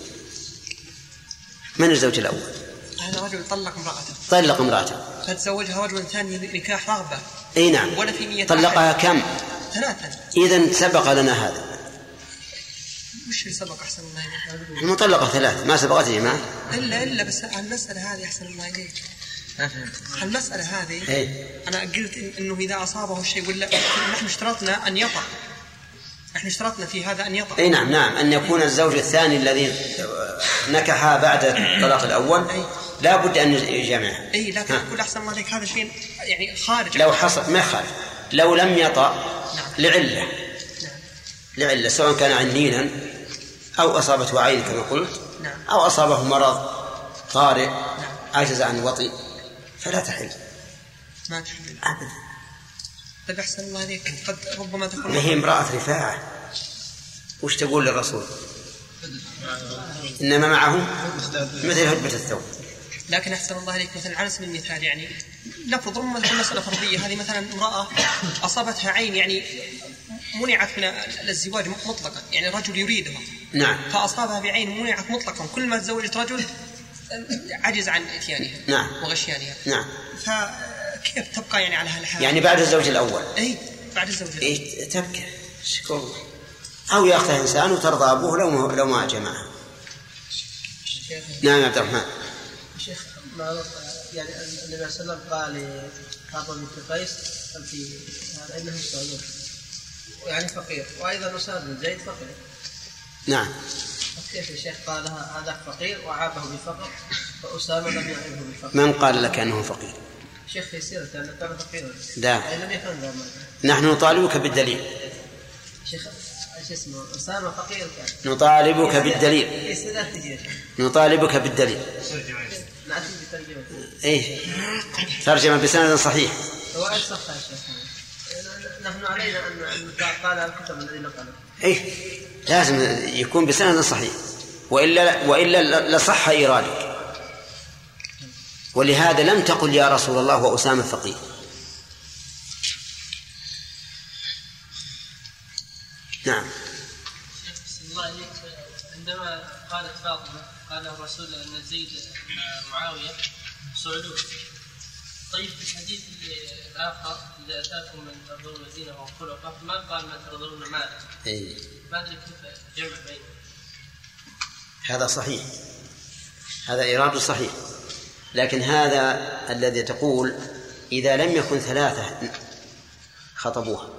من الزوج الأول؟ هذا رجل طلق امرأته. طلق امرأته. فتزوجها رجل ثاني نكاح رغبة. أي نعم. ولا في نية طلقها كم؟ ثلاثا إذا سبق لنا هذا. وش اللي سبق أحسن الله؟ المطلقة ثلاث ما سبقت يا جماعة؟ إلا إلا بس المسألة هذه أحسن الله إليك. المسألة هذه إيه. أنا قلت إن- إنه إذا أصابه شيء ولا نحن اشترطنا أن يطأ. نحن اشترطنا في هذا أن يطأ. إي نعم نعم. أن يكون الزوج الثاني الذي نكح بعد الطلاق الأول. لا بد أن يجامعها إي لكن ها. أقول أحسن الله عليك. هذا شيء يعني خارج. لو حصل ما يخالف لو لم يطأ لعلة. لعلة سواء كان عنينا أو أصابته عين كما قلت نعم. أو أصابه مرض طارئ عجز عن الوطي فلا تحل. ما تحمل أبدا. طيب أحسن الله عليك. قد ربما تكون ما هي امرأة رفاعة؟ وش تقول للرسول؟ إنما معه مثل هدبة الثوب. لكن أحسن الله عليك مثلا على سبيل المثال يعني نفرض تكون مسألة فرضيه هذه مثلا امرأة أصابتها عين يعني منعت من الزواج مطلقا يعني الرجل يريدها. نعم. فأصابها بعين منعت مطلقا كل ما تزوجت رجل عجز عن إتيانها نعم. وغشيانها. نعم. فكيف تبقى يعني على هالحال؟ يعني بعد الزوج الأول. اي بعد الزوج الأول. إيه تبكي. شكر الله. أو يأخذها إنسان وترضى أبوه لو ما لو ما جمعها. نعم يا عبد الرحمن. معروف يعني النبي صلى الله عليه وسلم قال لفاطمه بنت قيس انت هذا إنه صغير. يعني فقير. وأيضا اسامه بن زيد فقير. نعم. كيف يا شيخ قال هذا فقير وعابه بفقر وأسامة لم يعبه بفقر. من قال لك أنه فقير؟ شيخ في سيرته انه كان فقيرا. لا. يعني لم يكن ذا. نحن نطالبك بالدليل. شيخ إيش اسمه؟ أسامة فقير كان. نطالبك بالدليل. شيخ. نطالبك بالدليل. إيه. ترجمة بسند صحيح. هو إيش صح نحن علينا ان ان قال الكتب الذي نقله إيه. لازم يكون بسند صحيح. وإلا وإلا لصح إيرادك. ولهذا لم تقل يا رسول الله وأسامة فقير نعم. الرسول ان زيد مع معاوية صعلوك طيب في الحديث الآخر إذا أتاكم من ترضون دينه وخلقه ما قال ما ترضون ماله إيه. ما ادري كيف جمع بين هذا صحيح. هذا إيراد صحيح. لكن هذا الذي تقول إذا لم يكن ثلاثة خطبوها.